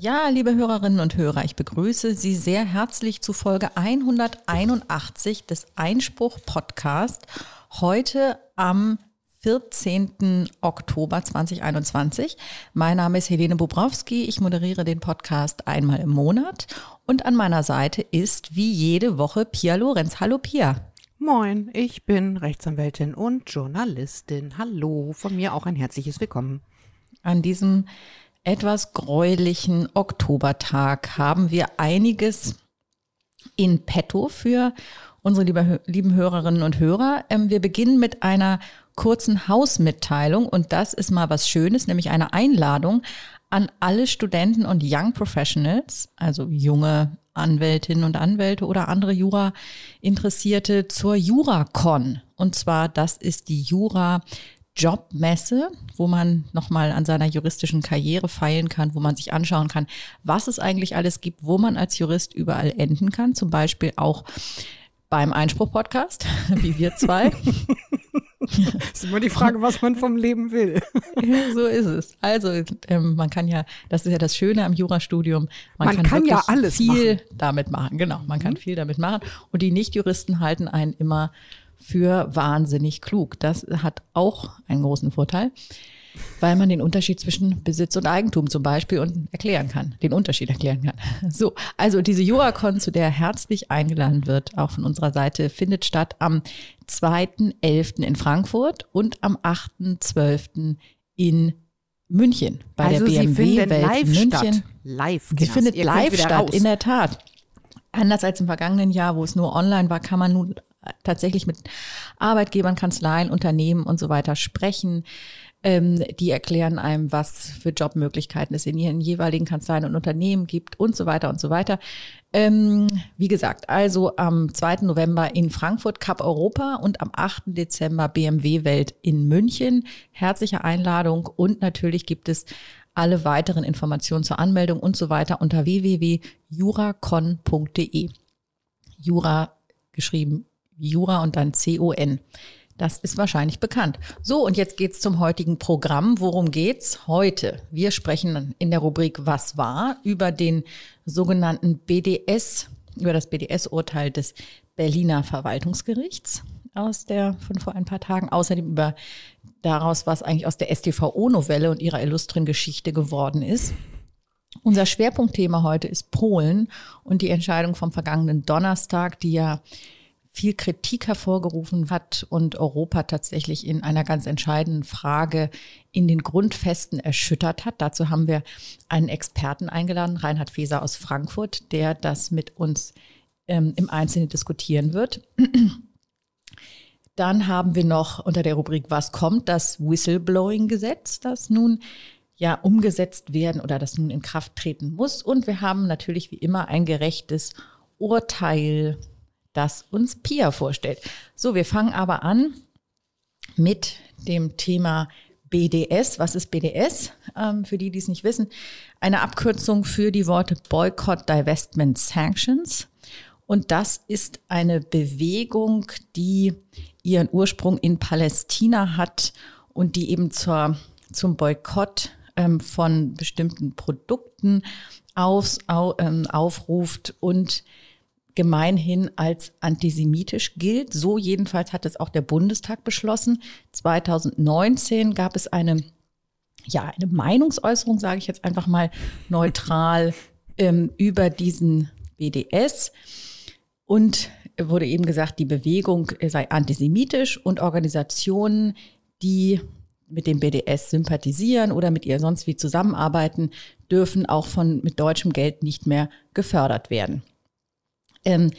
Ja, liebe Hörerinnen und Hörer, ich begrüße Sie sehr herzlich zu Folge 181 des Einspruch Podcast. Heute am 14. Oktober 2021. Mein Name ist Helene Bobrowski. Ich moderiere den Podcast einmal im Monat. Und an meiner Seite ist wie jede Woche Pia Lorenz. Hallo Pia. Moin, ich bin Rechtsanwältin und Journalistin. Hallo, von mir auch ein herzliches Willkommen. An diesem etwas gräulichen Oktobertag haben wir einiges in petto für unsere liebe, lieben Hörerinnen und Hörer. Ähm, wir beginnen mit einer kurzen Hausmitteilung und das ist mal was Schönes, nämlich eine Einladung an alle Studenten und Young Professionals, also junge Anwältinnen und Anwälte oder andere Jura-Interessierte zur JuraCon. Und zwar, das ist die Jura Jobmesse, wo man nochmal an seiner juristischen Karriere feilen kann, wo man sich anschauen kann, was es eigentlich alles gibt, wo man als Jurist überall enden kann. Zum Beispiel auch beim Einspruch-Podcast, wie wir zwei. ist immer die Frage, was man vom Leben will. so ist es. Also ähm, man kann ja, das ist ja das Schöne am Jurastudium, man, man kann, kann ja alles viel machen. damit machen. Genau, man kann mhm. viel damit machen. Und die Nichtjuristen halten einen immer für wahnsinnig klug. Das hat auch einen großen Vorteil, weil man den Unterschied zwischen Besitz und Eigentum zum Beispiel und erklären kann, den Unterschied erklären kann. So, also diese Juracon, zu der herzlich eingeladen wird, auch von unserer Seite, findet statt am 2.11. in Frankfurt und am 8.12. in München bei also der BMW Welt München. Statt. Live. Sie findet live statt, in der Tat. Anders als im vergangenen Jahr, wo es nur online war, kann man nun tatsächlich mit Arbeitgebern, Kanzleien, Unternehmen und so weiter sprechen. Ähm, die erklären einem, was für Jobmöglichkeiten es in ihren jeweiligen Kanzleien und Unternehmen gibt und so weiter und so weiter. Ähm, wie gesagt, also am 2. November in Frankfurt Cup Europa und am 8. Dezember BMW Welt in München. Herzliche Einladung und natürlich gibt es alle weiteren Informationen zur Anmeldung und so weiter unter www.juracon.de. Jura geschrieben Jura und dann C-O-N. Das ist wahrscheinlich bekannt. So, und jetzt geht's zum heutigen Programm. Worum geht's heute? Wir sprechen in der Rubrik Was war über den sogenannten BDS, über das BDS-Urteil des Berliner Verwaltungsgerichts aus der von vor ein paar Tagen. Außerdem über daraus, was eigentlich aus der STVO-Novelle und ihrer illustren Geschichte geworden ist. Unser Schwerpunktthema heute ist Polen und die Entscheidung vom vergangenen Donnerstag, die ja viel Kritik hervorgerufen hat und Europa tatsächlich in einer ganz entscheidenden Frage in den Grundfesten erschüttert hat. Dazu haben wir einen Experten eingeladen, Reinhard Feser aus Frankfurt, der das mit uns ähm, im Einzelnen diskutieren wird. Dann haben wir noch unter der Rubrik Was kommt das Whistleblowing-Gesetz, das nun ja umgesetzt werden oder das nun in Kraft treten muss. Und wir haben natürlich wie immer ein gerechtes Urteil das uns Pia vorstellt. So, wir fangen aber an mit dem Thema BDS. Was ist BDS? Ähm, für die, die es nicht wissen, eine Abkürzung für die Worte Boycott, Divestment, Sanctions. Und das ist eine Bewegung, die ihren Ursprung in Palästina hat und die eben zur, zum Boykott ähm, von bestimmten Produkten aufs, au, ähm, aufruft und gemeinhin als antisemitisch gilt. So jedenfalls hat es auch der Bundestag beschlossen. 2019 gab es eine, ja, eine Meinungsäußerung, sage ich jetzt einfach mal neutral, ähm, über diesen BDS. Und wurde eben gesagt, die Bewegung sei antisemitisch und Organisationen, die mit dem BDS sympathisieren oder mit ihr sonst wie zusammenarbeiten, dürfen auch von mit deutschem Geld nicht mehr gefördert werden. Ähm,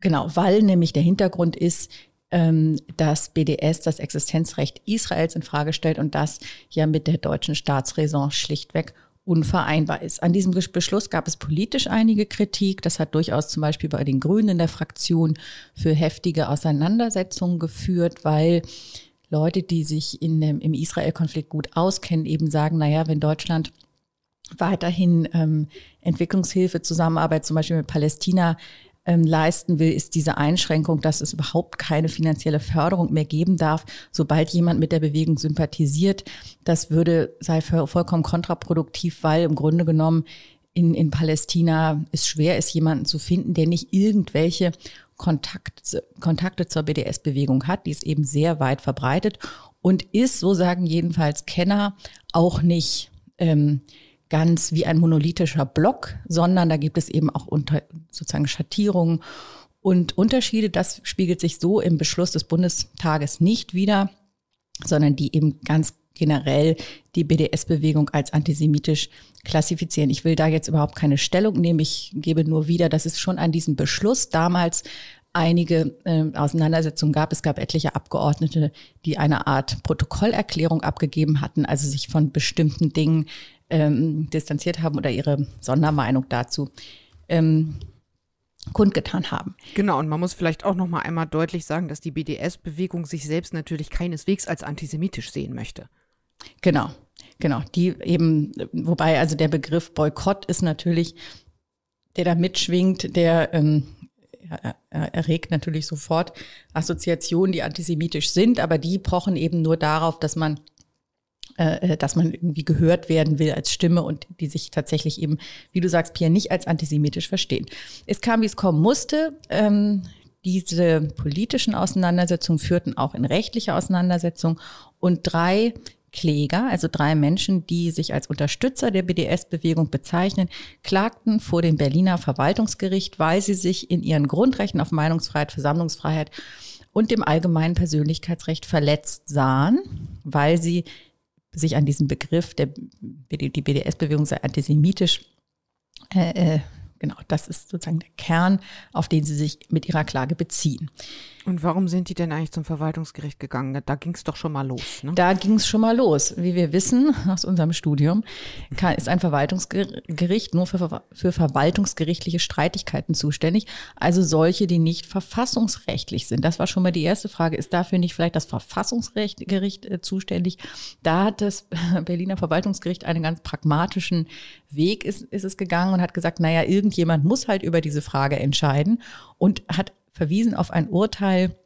genau, weil nämlich der Hintergrund ist, ähm, dass BDS das Existenzrecht Israels in Frage stellt und das ja mit der deutschen Staatsräson schlichtweg unvereinbar ist. An diesem Beschluss gab es politisch einige Kritik. Das hat durchaus zum Beispiel bei den Grünen in der Fraktion für heftige Auseinandersetzungen geführt, weil Leute, die sich in im Israel-Konflikt gut auskennen, eben sagen, naja, wenn Deutschland weiterhin ähm, Entwicklungshilfe, Zusammenarbeit zum Beispiel mit Palästina ähm, leisten will, ist diese Einschränkung, dass es überhaupt keine finanzielle Förderung mehr geben darf, sobald jemand mit der Bewegung sympathisiert. Das würde sei vollkommen kontraproduktiv, weil im Grunde genommen in, in Palästina es schwer ist, jemanden zu finden, der nicht irgendwelche Kontakt, Kontakte zur BDS-Bewegung hat. Die ist eben sehr weit verbreitet und ist, so sagen jedenfalls Kenner, auch nicht ähm, ganz wie ein monolithischer Block, sondern da gibt es eben auch unter, sozusagen Schattierungen und Unterschiede. Das spiegelt sich so im Beschluss des Bundestages nicht wieder, sondern die eben ganz generell die BDS-Bewegung als antisemitisch klassifizieren. Ich will da jetzt überhaupt keine Stellung nehmen. Ich gebe nur wieder, dass es schon an diesem Beschluss damals einige äh, Auseinandersetzungen gab. Es gab etliche Abgeordnete, die eine Art Protokollerklärung abgegeben hatten, also sich von bestimmten Dingen ähm, distanziert haben oder ihre Sondermeinung dazu ähm, kundgetan haben. Genau, und man muss vielleicht auch noch mal einmal deutlich sagen, dass die BDS-Bewegung sich selbst natürlich keineswegs als antisemitisch sehen möchte. Genau, genau. Die eben, wobei also der Begriff Boykott ist natürlich, der da mitschwingt, der ähm, erregt natürlich sofort Assoziationen, die antisemitisch sind, aber die pochen eben nur darauf, dass man dass man irgendwie gehört werden will als Stimme und die sich tatsächlich eben, wie du sagst, Pierre, nicht als antisemitisch verstehen. Es kam, wie es kommen musste. Ähm, diese politischen Auseinandersetzungen führten auch in rechtliche Auseinandersetzungen und drei Kläger, also drei Menschen, die sich als Unterstützer der BDS-Bewegung bezeichnen, klagten vor dem Berliner Verwaltungsgericht, weil sie sich in ihren Grundrechten auf Meinungsfreiheit, Versammlungsfreiheit und dem allgemeinen Persönlichkeitsrecht verletzt sahen, weil sie sich an diesen Begriff, der, die BDS-Bewegung sei antisemitisch, äh, äh, genau, das ist sozusagen der Kern, auf den sie sich mit ihrer Klage beziehen. Und warum sind die denn eigentlich zum Verwaltungsgericht gegangen? Da ging es doch schon mal los. Ne? Da ging es schon mal los. Wie wir wissen aus unserem Studium, kann, ist ein Verwaltungsgericht nur für, für verwaltungsgerichtliche Streitigkeiten zuständig, also solche, die nicht verfassungsrechtlich sind. Das war schon mal die erste Frage. Ist dafür nicht vielleicht das Verfassungsgericht äh, zuständig? Da hat das Berliner Verwaltungsgericht einen ganz pragmatischen Weg ist, ist es gegangen und hat gesagt, naja, irgendjemand muss halt über diese Frage entscheiden und hat verwiesen auf ein Urteil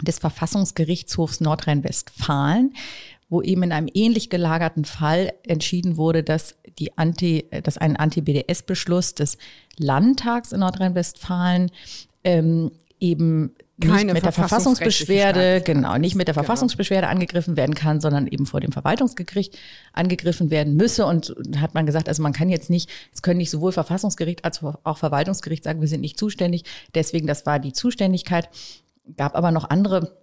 des Verfassungsgerichtshofs Nordrhein-Westfalen, wo eben in einem ähnlich gelagerten Fall entschieden wurde, dass die Anti, dass ein Anti-BDS-Beschluss des Landtags in Nordrhein-Westfalen ähm, eben nicht mit der Verfassungsbeschwerde, genau, nicht mit der genau. Verfassungsbeschwerde angegriffen werden kann, sondern eben vor dem Verwaltungsgericht angegriffen werden müsse. Und hat man gesagt, also man kann jetzt nicht, es können nicht sowohl Verfassungsgericht als auch Verwaltungsgericht sagen, wir sind nicht zuständig. Deswegen, das war die Zuständigkeit. Gab aber noch andere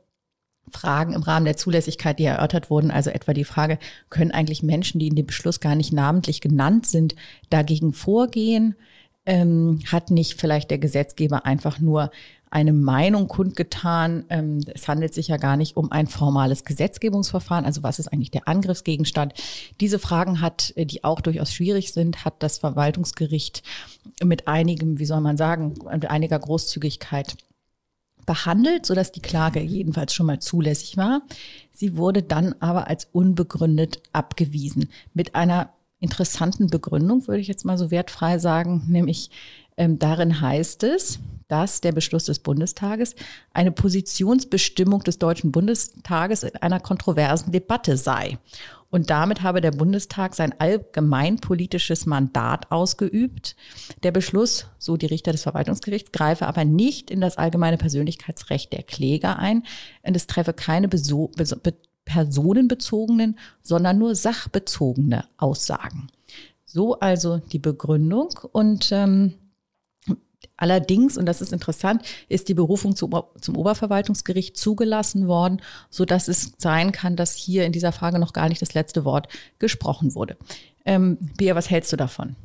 Fragen im Rahmen der Zulässigkeit, die erörtert wurden, also etwa die Frage, können eigentlich Menschen, die in dem Beschluss gar nicht namentlich genannt sind, dagegen vorgehen? Ähm, hat nicht vielleicht der Gesetzgeber einfach nur eine Meinung kundgetan. Ähm, es handelt sich ja gar nicht um ein formales Gesetzgebungsverfahren. Also was ist eigentlich der Angriffsgegenstand? Diese Fragen hat, äh, die auch durchaus schwierig sind, hat das Verwaltungsgericht mit einigem, wie soll man sagen, mit einiger Großzügigkeit behandelt, sodass die Klage jedenfalls schon mal zulässig war. Sie wurde dann aber als unbegründet abgewiesen. Mit einer interessanten Begründung, würde ich jetzt mal so wertfrei sagen, nämlich ähm, darin heißt es, dass der Beschluss des Bundestages eine Positionsbestimmung des Deutschen Bundestages in einer kontroversen Debatte sei. Und damit habe der Bundestag sein allgemeinpolitisches Mandat ausgeübt. Der Beschluss, so die Richter des Verwaltungsgerichts, greife aber nicht in das allgemeine Persönlichkeitsrecht der Kläger ein. Und es treffe keine Beso Be personenbezogenen, sondern nur sachbezogene Aussagen. So also die Begründung. Und ähm, Allerdings, und das ist interessant, ist die Berufung zum, zum Oberverwaltungsgericht zugelassen worden, so dass es sein kann, dass hier in dieser Frage noch gar nicht das letzte Wort gesprochen wurde. Ähm, Bea, was hältst du davon?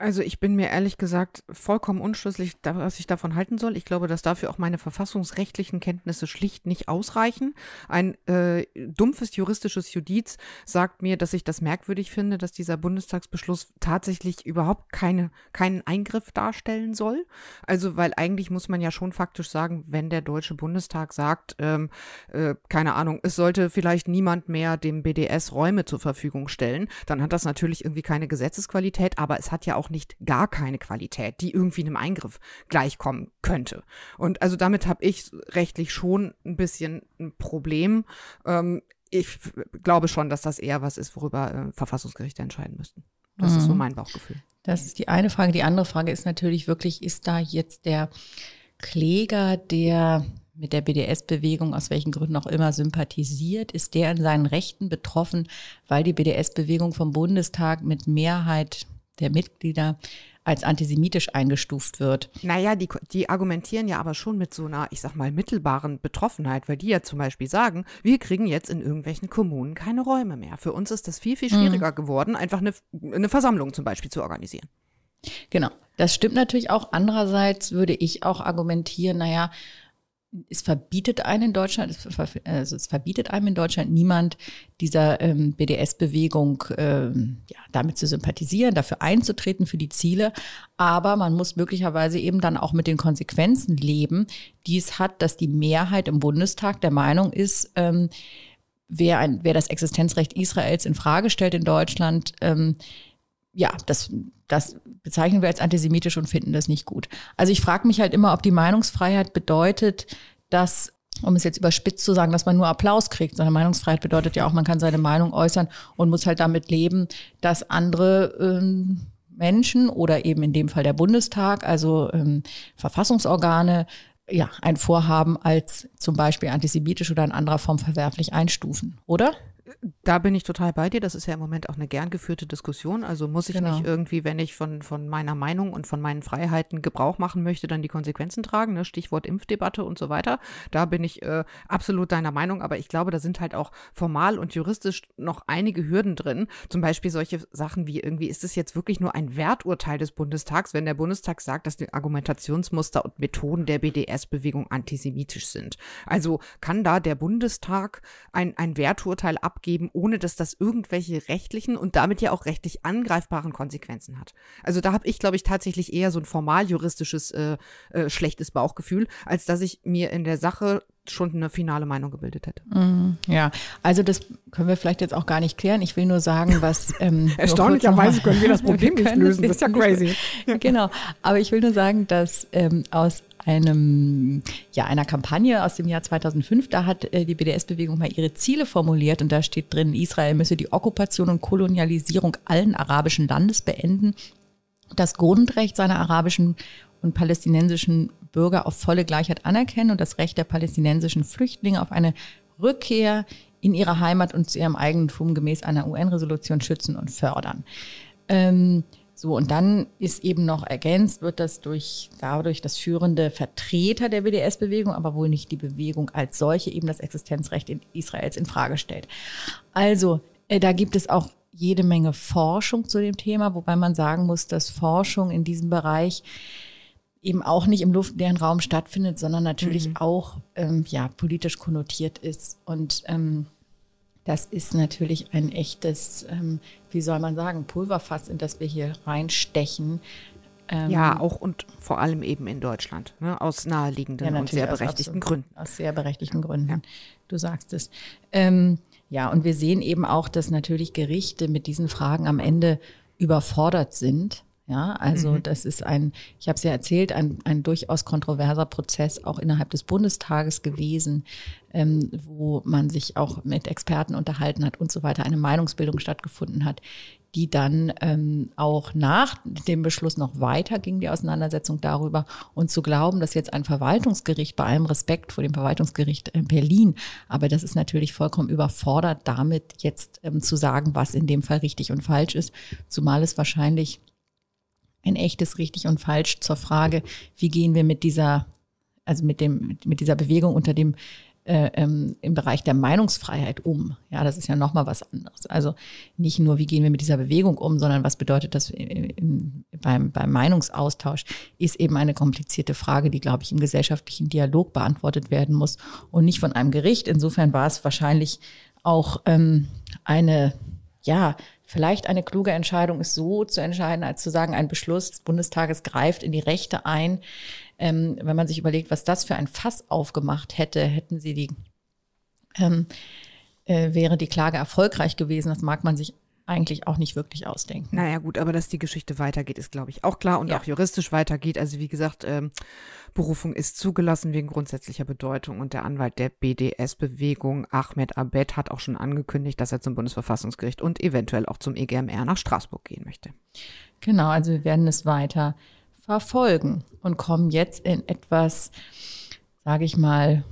Also ich bin mir ehrlich gesagt vollkommen unschlüssig, was ich davon halten soll. Ich glaube, dass dafür auch meine verfassungsrechtlichen Kenntnisse schlicht nicht ausreichen. Ein äh, dumpfes juristisches Judiz sagt mir, dass ich das merkwürdig finde, dass dieser Bundestagsbeschluss tatsächlich überhaupt keine, keinen Eingriff darstellen soll. Also weil eigentlich muss man ja schon faktisch sagen, wenn der Deutsche Bundestag sagt, ähm, äh, keine Ahnung, es sollte vielleicht niemand mehr dem BDS Räume zur Verfügung stellen, dann hat das natürlich irgendwie keine Gesetzesqualität, aber es hat ja auch auch nicht gar keine Qualität, die irgendwie einem Eingriff gleichkommen könnte. Und also damit habe ich rechtlich schon ein bisschen ein Problem. Ähm, ich glaube schon, dass das eher was ist, worüber äh, Verfassungsgerichte entscheiden müssten. Das mhm. ist so mhm. mein Bauchgefühl. Das ist die eine Frage. Die andere Frage ist natürlich wirklich, ist da jetzt der Kläger, der mit der BDS-Bewegung aus welchen Gründen auch immer sympathisiert, ist der in seinen Rechten betroffen, weil die BDS-Bewegung vom Bundestag mit Mehrheit der Mitglieder als antisemitisch eingestuft wird. Naja, die, die argumentieren ja aber schon mit so einer, ich sag mal, mittelbaren Betroffenheit, weil die ja zum Beispiel sagen, wir kriegen jetzt in irgendwelchen Kommunen keine Räume mehr. Für uns ist das viel, viel schwieriger mhm. geworden, einfach eine, eine Versammlung zum Beispiel zu organisieren. Genau, das stimmt natürlich auch. Andererseits würde ich auch argumentieren, naja, es verbietet einen in Deutschland, also es verbietet einem in Deutschland niemand, dieser ähm, BDS-Bewegung ähm, ja, damit zu sympathisieren, dafür einzutreten für die Ziele. Aber man muss möglicherweise eben dann auch mit den Konsequenzen leben, die es hat, dass die Mehrheit im Bundestag der Meinung ist, ähm, wer, ein, wer das Existenzrecht Israels in Frage stellt in Deutschland, ähm, ja, das, das bezeichnen wir als antisemitisch und finden das nicht gut. Also ich frage mich halt immer, ob die Meinungsfreiheit bedeutet, dass um es jetzt überspitzt zu sagen, dass man nur Applaus kriegt. Seine Meinungsfreiheit bedeutet ja auch, man kann seine Meinung äußern und muss halt damit leben, dass andere ähm, Menschen oder eben in dem Fall der Bundestag, also ähm, Verfassungsorgane, ja, ein Vorhaben als zum Beispiel antisemitisch oder in anderer Form verwerflich einstufen, oder? Da bin ich total bei dir. Das ist ja im Moment auch eine gern geführte Diskussion. Also muss ich genau. nicht irgendwie, wenn ich von, von meiner Meinung und von meinen Freiheiten Gebrauch machen möchte, dann die Konsequenzen tragen. Ne? Stichwort Impfdebatte und so weiter. Da bin ich äh, absolut deiner Meinung. Aber ich glaube, da sind halt auch formal und juristisch noch einige Hürden drin. Zum Beispiel solche Sachen wie irgendwie, ist es jetzt wirklich nur ein Werturteil des Bundestags, wenn der Bundestag sagt, dass die Argumentationsmuster und Methoden der BDS-Bewegung antisemitisch sind? Also kann da der Bundestag ein, ein Werturteil abgeben? Abgeben, ohne dass das irgendwelche rechtlichen und damit ja auch rechtlich angreifbaren Konsequenzen hat. Also da habe ich, glaube ich, tatsächlich eher so ein formal juristisches äh, äh, schlechtes Bauchgefühl, als dass ich mir in der Sache schon eine finale Meinung gebildet hätte. Mm, ja, also das können wir vielleicht jetzt auch gar nicht klären. Ich will nur sagen, was ähm, erstaunlicherweise können wir das Problem nicht lösen. Das ist ja crazy. genau, aber ich will nur sagen, dass ähm, aus einem ja einer Kampagne aus dem Jahr 2005, da hat äh, die BDS-Bewegung mal ihre Ziele formuliert und da steht drin, Israel müsse die Okkupation und Kolonialisierung allen arabischen Landes beenden das Grundrecht seiner arabischen und palästinensischen Bürger auf volle Gleichheit anerkennen und das Recht der palästinensischen Flüchtlinge auf eine Rückkehr in ihre Heimat und zu ihrem Eigentum gemäß einer UN-Resolution schützen und fördern. Ähm, so, und dann ist eben noch ergänzt, wird das durch, dadurch, dass führende Vertreter der BDS-Bewegung, aber wohl nicht die Bewegung als solche, eben das Existenzrecht in Israels in Frage stellt. Also, äh, da gibt es auch jede Menge Forschung zu dem Thema, wobei man sagen muss, dass Forschung in diesem Bereich eben auch nicht im luftleeren Raum stattfindet, sondern natürlich mhm. auch ähm, ja, politisch konnotiert ist. Und ähm, das ist natürlich ein echtes, ähm, wie soll man sagen, Pulverfass, in das wir hier reinstechen. Ähm, ja, auch und vor allem eben in Deutschland, ne, aus naheliegenden ja, und sehr berechtigten aus, Gründen. Aus sehr berechtigten Gründen, ja. du sagst es. Ähm, ja, und wir sehen eben auch, dass natürlich Gerichte mit diesen Fragen am Ende überfordert sind ja, also mhm. das ist ein, ich habe es ja erzählt, ein, ein durchaus kontroverser Prozess auch innerhalb des Bundestages gewesen, ähm, wo man sich auch mit Experten unterhalten hat und so weiter, eine Meinungsbildung stattgefunden hat, die dann ähm, auch nach dem Beschluss noch weiter ging, die Auseinandersetzung darüber. Und zu glauben, dass jetzt ein Verwaltungsgericht, bei allem Respekt vor dem Verwaltungsgericht in Berlin, aber das ist natürlich vollkommen überfordert, damit jetzt ähm, zu sagen, was in dem Fall richtig und falsch ist, zumal es wahrscheinlich ein echtes richtig und falsch zur Frage, wie gehen wir mit dieser, also mit dem, mit dieser Bewegung unter dem äh, ähm, im Bereich der Meinungsfreiheit um. Ja, das ist ja nochmal was anderes. Also nicht nur, wie gehen wir mit dieser Bewegung um, sondern was bedeutet das in, beim, beim Meinungsaustausch, ist eben eine komplizierte Frage, die, glaube ich, im gesellschaftlichen Dialog beantwortet werden muss und nicht von einem Gericht. Insofern war es wahrscheinlich auch ähm, eine, ja, vielleicht eine kluge Entscheidung ist, so zu entscheiden, als zu sagen, ein Beschluss des Bundestages greift in die Rechte ein. Ähm, wenn man sich überlegt, was das für ein Fass aufgemacht hätte, hätten sie die, ähm, äh, wäre die Klage erfolgreich gewesen. Das mag man sich eigentlich auch nicht wirklich ausdenken. Naja gut, aber dass die Geschichte weitergeht, ist, glaube ich, auch klar und ja. auch juristisch weitergeht. Also wie gesagt, ähm, Berufung ist zugelassen wegen grundsätzlicher Bedeutung und der Anwalt der BDS-Bewegung, Ahmed Abed, hat auch schon angekündigt, dass er zum Bundesverfassungsgericht und eventuell auch zum EGMR nach Straßburg gehen möchte. Genau, also wir werden es weiter verfolgen und kommen jetzt in etwas, sage ich mal,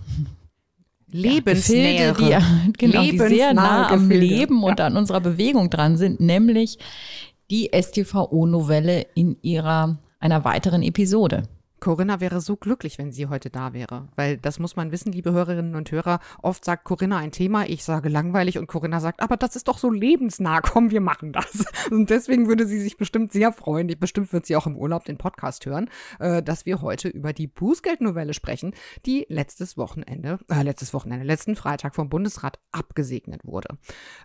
Lebensnähe, ja, die, genau, die sehr nah am Gefilde. Leben und ja. an unserer Bewegung dran sind, nämlich die STVO-Novelle in ihrer einer weiteren Episode. Corinna wäre so glücklich, wenn sie heute da wäre. Weil das muss man wissen, liebe Hörerinnen und Hörer. Oft sagt Corinna ein Thema, ich sage langweilig und Corinna sagt, aber das ist doch so lebensnah, komm, wir machen das. Und deswegen würde sie sich bestimmt sehr freuen, bestimmt wird sie auch im Urlaub den Podcast hören, äh, dass wir heute über die Bußgeldnovelle sprechen, die letztes Wochenende, äh, letztes Wochenende, letzten Freitag vom Bundesrat abgesegnet wurde.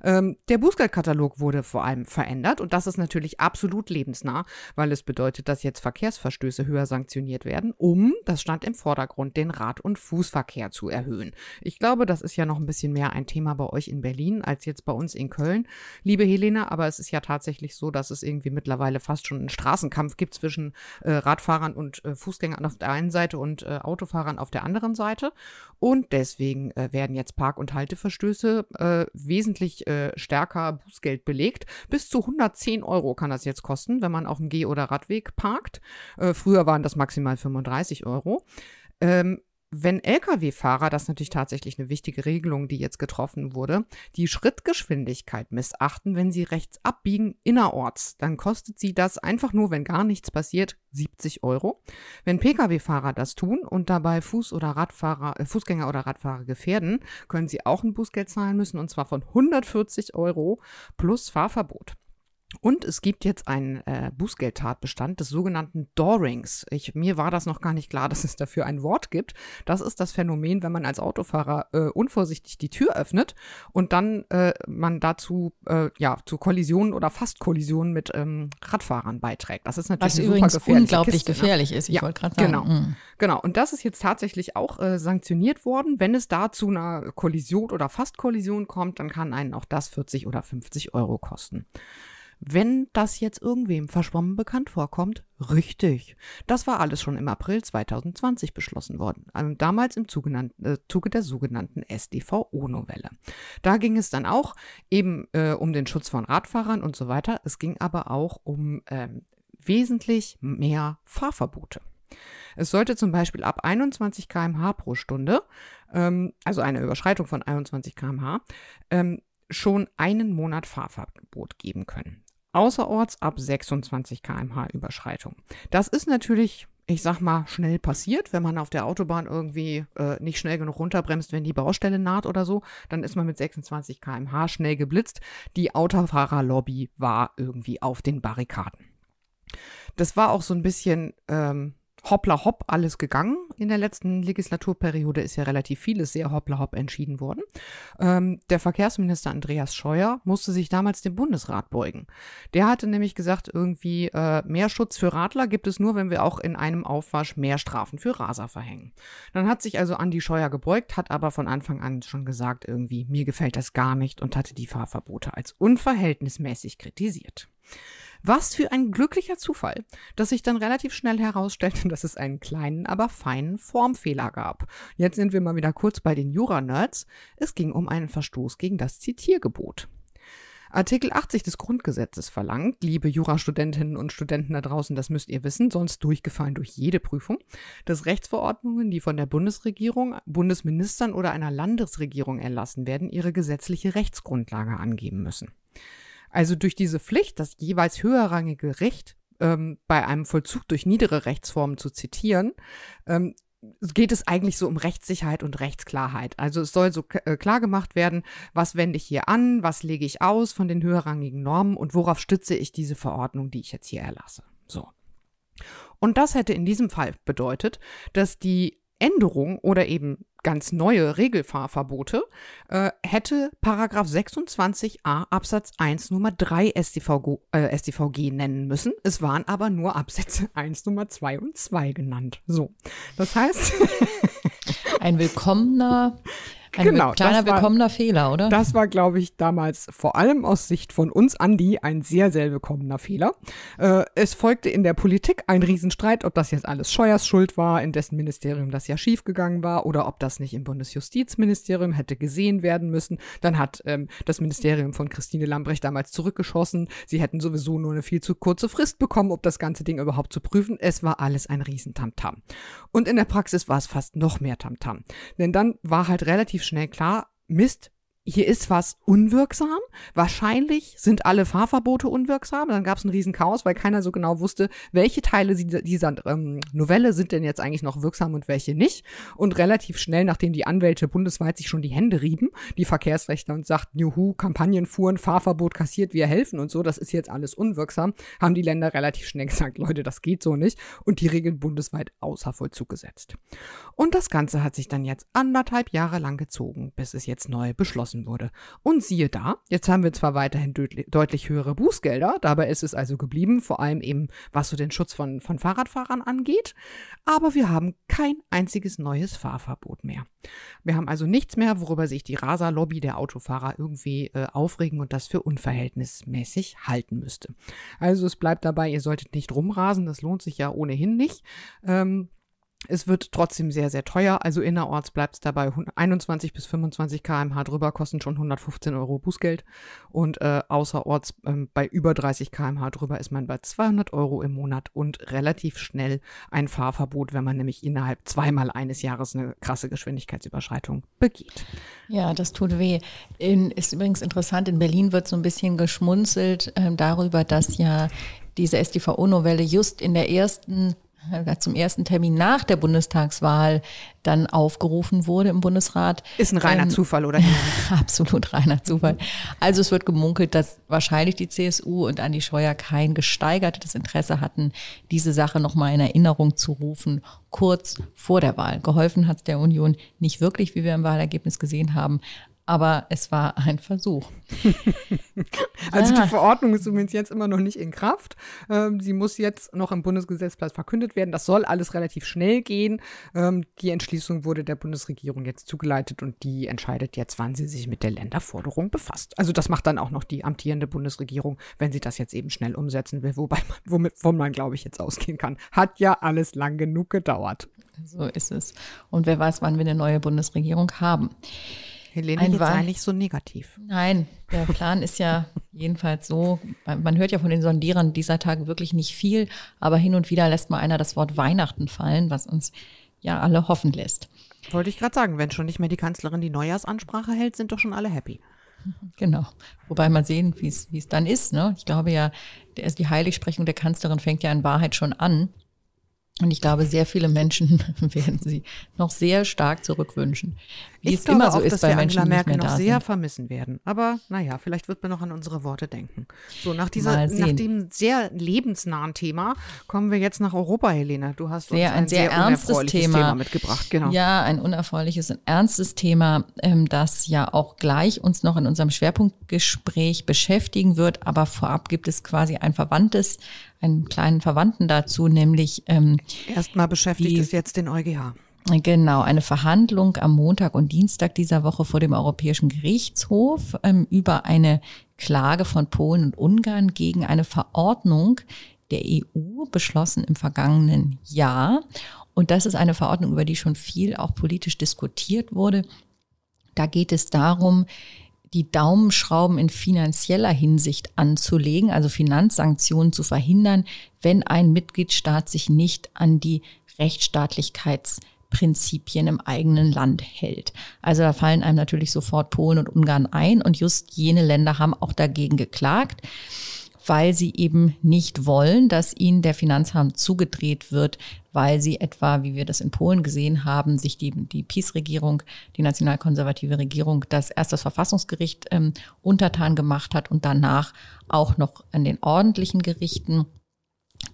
Ähm, der Bußgeldkatalog wurde vor allem verändert und das ist natürlich absolut lebensnah, weil es bedeutet, dass jetzt Verkehrsverstöße höher sanktioniert werden, um, das stand im Vordergrund, den Rad- und Fußverkehr zu erhöhen. Ich glaube, das ist ja noch ein bisschen mehr ein Thema bei euch in Berlin als jetzt bei uns in Köln, liebe Helene, aber es ist ja tatsächlich so, dass es irgendwie mittlerweile fast schon einen Straßenkampf gibt zwischen äh, Radfahrern und äh, Fußgängern auf der einen Seite und äh, Autofahrern auf der anderen Seite. Und deswegen äh, werden jetzt Park- und Halteverstöße äh, wesentlich äh, stärker Bußgeld belegt. Bis zu 110 Euro kann das jetzt kosten, wenn man auf dem Geh- oder Radweg parkt. früher waren das maximal maximal 35 Euro. Ähm, wenn Lkw-Fahrer, das ist natürlich tatsächlich eine wichtige Regelung, die jetzt getroffen wurde, die Schrittgeschwindigkeit missachten, wenn sie rechts abbiegen innerorts, dann kostet sie das einfach nur, wenn gar nichts passiert, 70 Euro. Wenn Pkw-Fahrer das tun und dabei Fuß- oder Radfahrer, äh, Fußgänger oder Radfahrer gefährden, können sie auch ein Bußgeld zahlen müssen und zwar von 140 Euro plus Fahrverbot. Und es gibt jetzt einen äh, Bußgeldtatbestand des sogenannten Dorings. Ich, mir war das noch gar nicht klar, dass es dafür ein Wort gibt. Das ist das Phänomen, wenn man als Autofahrer äh, unvorsichtig die Tür öffnet und dann äh, man dazu äh, ja zu Kollisionen oder fast Kollisionen mit ähm, Radfahrern beiträgt. Das ist natürlich Was übrigens super unglaublich Kiste, ne? gefährlich ne? ist. Ich ja, wollte gerade sagen. Genau, mhm. genau. Und das ist jetzt tatsächlich auch äh, sanktioniert worden. Wenn es da zu einer Kollision oder Fast-Kollision kommt, dann kann einen auch das 40 oder 50 Euro kosten. Wenn das jetzt irgendwem verschwommen bekannt vorkommt, richtig. Das war alles schon im April 2020 beschlossen worden. Also damals im Zuge, äh, Zuge der sogenannten SDVO-Novelle. Da ging es dann auch eben äh, um den Schutz von Radfahrern und so weiter. Es ging aber auch um ähm, wesentlich mehr Fahrverbote. Es sollte zum Beispiel ab 21 km/h pro Stunde, ähm, also eine Überschreitung von 21 km/h, ähm, schon einen Monat Fahrverbot geben können außerorts ab 26 km/h Überschreitung. Das ist natürlich, ich sag mal, schnell passiert, wenn man auf der Autobahn irgendwie äh, nicht schnell genug runterbremst, wenn die Baustelle naht oder so, dann ist man mit 26 km/h schnell geblitzt. Die Autofahrerlobby war irgendwie auf den Barrikaden. Das war auch so ein bisschen ähm, hoppla hopp alles gegangen. In der letzten Legislaturperiode ist ja relativ vieles sehr hoppla hopp entschieden worden. Ähm, der Verkehrsminister Andreas Scheuer musste sich damals dem Bundesrat beugen. Der hatte nämlich gesagt, irgendwie äh, mehr Schutz für Radler gibt es nur, wenn wir auch in einem Aufwasch mehr Strafen für Raser verhängen. Dann hat sich also Andi Scheuer gebeugt, hat aber von Anfang an schon gesagt, irgendwie mir gefällt das gar nicht und hatte die Fahrverbote als unverhältnismäßig kritisiert. Was für ein glücklicher Zufall, dass sich dann relativ schnell herausstellte, dass es einen kleinen, aber feinen Formfehler gab. Jetzt sind wir mal wieder kurz bei den Jura-Nerds. Es ging um einen Verstoß gegen das Zitiergebot. Artikel 80 des Grundgesetzes verlangt, liebe Jurastudentinnen und Studenten da draußen, das müsst ihr wissen, sonst durchgefallen durch jede Prüfung, dass Rechtsverordnungen, die von der Bundesregierung, Bundesministern oder einer Landesregierung erlassen werden, ihre gesetzliche Rechtsgrundlage angeben müssen. Also durch diese Pflicht, das jeweils höherrangige Recht ähm, bei einem Vollzug durch niedere Rechtsformen zu zitieren, ähm, geht es eigentlich so um Rechtssicherheit und Rechtsklarheit. Also es soll so äh, klar gemacht werden, was wende ich hier an, was lege ich aus von den höherrangigen Normen und worauf stütze ich diese Verordnung, die ich jetzt hier erlasse. So. Und das hätte in diesem Fall bedeutet, dass die Änderung oder eben ganz neue Regelfahrverbote äh, hätte Paragraph 26a Absatz 1 Nummer 3 StVG, äh, StVG nennen müssen. Es waren aber nur Absätze 1 Nummer 2 und 2 genannt. So, das heißt. Ein willkommener Ein genau, kleiner war, willkommener Fehler, oder? Das war, glaube ich, damals vor allem aus Sicht von uns, Andi, ein sehr, sehr willkommener Fehler. Äh, es folgte in der Politik ein Riesenstreit, ob das jetzt alles Scheuers Schuld war, in dessen Ministerium das ja schiefgegangen war, oder ob das nicht im Bundesjustizministerium hätte gesehen werden müssen. Dann hat ähm, das Ministerium von Christine Lambrecht damals zurückgeschossen. Sie hätten sowieso nur eine viel zu kurze Frist bekommen, ob das ganze Ding überhaupt zu prüfen. Es war alles ein Riesentamtam. Und in der Praxis war es fast noch mehr Tamtam. Denn dann war halt relativ schnell klar, Mist, hier ist was unwirksam. Wahrscheinlich sind alle Fahrverbote unwirksam. Dann gab es einen riesen Chaos, weil keiner so genau wusste, welche Teile dieser ähm, Novelle sind denn jetzt eigentlich noch wirksam und welche nicht. Und relativ schnell, nachdem die Anwälte bundesweit sich schon die Hände rieben, die Verkehrsrechter und sagten, juhu, Kampagnen fuhren, Fahrverbot kassiert, wir helfen und so, das ist jetzt alles unwirksam, haben die Länder relativ schnell gesagt, Leute, das geht so nicht und die Regeln bundesweit außer Vollzug gesetzt. Und das Ganze hat sich dann jetzt anderthalb Jahre lang gezogen, bis es jetzt neu beschlossen beschlossen wurde. Und siehe da, jetzt haben wir zwar weiterhin deutlich, deutlich höhere Bußgelder, dabei ist es also geblieben, vor allem eben was so den Schutz von, von Fahrradfahrern angeht, aber wir haben kein einziges neues Fahrverbot mehr. Wir haben also nichts mehr, worüber sich die Rasa-Lobby der Autofahrer irgendwie äh, aufregen und das für unverhältnismäßig halten müsste. Also es bleibt dabei, ihr solltet nicht rumrasen, das lohnt sich ja ohnehin nicht. Ähm, es wird trotzdem sehr, sehr teuer. Also innerorts bleibt es dabei 21 bis 25 kmh drüber, kosten schon 115 Euro Bußgeld. Und äh, außerorts ähm, bei über 30 kmh drüber ist man bei 200 Euro im Monat und relativ schnell ein Fahrverbot, wenn man nämlich innerhalb zweimal eines Jahres eine krasse Geschwindigkeitsüberschreitung begeht. Ja, das tut weh. In, ist übrigens interessant, in Berlin wird so ein bisschen geschmunzelt äh, darüber, dass ja diese StVO-Novelle just in der ersten zum ersten Termin nach der Bundestagswahl dann aufgerufen wurde im Bundesrat. Ist ein reiner ähm, Zufall, oder? absolut reiner Zufall. Also es wird gemunkelt, dass wahrscheinlich die CSU und Andi Scheuer kein gesteigertes Interesse hatten, diese Sache nochmal in Erinnerung zu rufen, kurz vor der Wahl. Geholfen hat es der Union nicht wirklich, wie wir im Wahlergebnis gesehen haben, aber es war ein Versuch. also ja. die Verordnung ist übrigens jetzt immer noch nicht in Kraft. Ähm, sie muss jetzt noch im Bundesgesetzblatt verkündet werden. Das soll alles relativ schnell gehen. Ähm, die Entschließung wurde der Bundesregierung jetzt zugeleitet und die entscheidet jetzt, wann sie sich mit der Länderforderung befasst. Also das macht dann auch noch die amtierende Bundesregierung, wenn sie das jetzt eben schnell umsetzen will, wobei man, womit, wovon man, glaube ich, jetzt ausgehen kann. Hat ja alles lang genug gedauert. So ist es. Und wer weiß, wann wir eine neue Bundesregierung haben. Helene, ein jetzt sei nicht so negativ. Nein, der Plan ist ja jedenfalls so, man hört ja von den Sondierern dieser Tage wirklich nicht viel, aber hin und wieder lässt mal einer das Wort Weihnachten fallen, was uns ja alle hoffen lässt. Wollte ich gerade sagen, wenn schon nicht mehr die Kanzlerin die Neujahrsansprache hält, sind doch schon alle happy. Genau. Wobei mal sehen, wie es dann ist. Ne? Ich glaube ja, die Heiligsprechung der Kanzlerin fängt ja in Wahrheit schon an. Und ich glaube, sehr viele Menschen werden sie noch sehr stark zurückwünschen. Wie ich es immer so auch, ist dass bei wir Menschen, Angela Merkel noch sehr sind. vermissen werden. Aber naja, vielleicht wird man noch an unsere Worte denken. So, nach, dieser, nach dem sehr lebensnahen Thema kommen wir jetzt nach Europa, Helena. Du hast sehr, uns ein, ein sehr, sehr ernstes Thema. Thema. mitgebracht. Genau. Ja, ein unerfreuliches, ein ernstes Thema, ähm, das ja auch gleich uns noch in unserem Schwerpunktgespräch beschäftigen wird. Aber vorab gibt es quasi ein verwandtes einen kleinen Verwandten dazu, nämlich ähm, erstmal beschäftigt die, es jetzt den EuGH. Genau, eine Verhandlung am Montag und Dienstag dieser Woche vor dem Europäischen Gerichtshof ähm, über eine Klage von Polen und Ungarn gegen eine Verordnung der EU, beschlossen im vergangenen Jahr. Und das ist eine Verordnung, über die schon viel auch politisch diskutiert wurde. Da geht es darum, die Daumenschrauben in finanzieller Hinsicht anzulegen, also Finanzsanktionen zu verhindern, wenn ein Mitgliedstaat sich nicht an die Rechtsstaatlichkeitsprinzipien im eigenen Land hält. Also da fallen einem natürlich sofort Polen und Ungarn ein und just jene Länder haben auch dagegen geklagt weil sie eben nicht wollen, dass ihnen der Finanzhahn zugedreht wird, weil sie etwa, wie wir das in Polen gesehen haben, sich die, die PiS-Regierung, die nationalkonservative Regierung, das erst das Verfassungsgericht ähm, untertan gemacht hat und danach auch noch an den ordentlichen Gerichten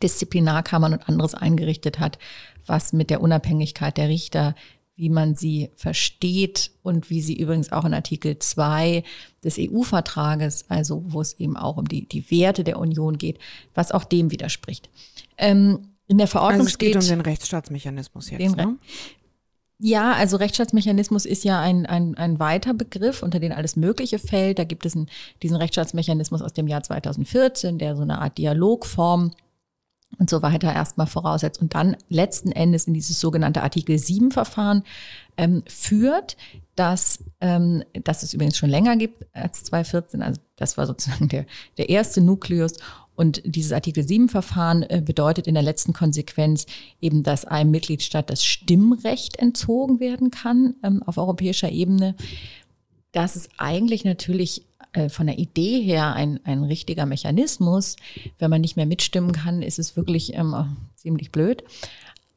Disziplinarkammern und anderes eingerichtet hat, was mit der Unabhängigkeit der Richter wie man sie versteht und wie sie übrigens auch in Artikel 2 des EU-Vertrages, also wo es eben auch um die, die Werte der Union geht, was auch dem widerspricht. Ähm, in der Verordnung also es geht steht um den Rechtsstaatsmechanismus jetzt. Den, ne? Ja, also Rechtsstaatsmechanismus ist ja ein, ein, ein weiter Begriff, unter den alles Mögliche fällt. Da gibt es einen, diesen Rechtsstaatsmechanismus aus dem Jahr 2014, der so eine Art Dialogform und so weiter erstmal voraussetzt und dann letzten Endes in dieses sogenannte Artikel 7 Verfahren ähm, führt, dass, ähm, dass es übrigens schon länger gibt als 2014. Also das war sozusagen der, der erste Nukleus und dieses Artikel 7-Verfahren äh, bedeutet in der letzten Konsequenz eben, dass einem Mitgliedstaat das Stimmrecht entzogen werden kann ähm, auf europäischer Ebene. Das ist eigentlich natürlich äh, von der Idee her ein, ein richtiger Mechanismus. Wenn man nicht mehr mitstimmen kann, ist es wirklich ähm, ziemlich blöd.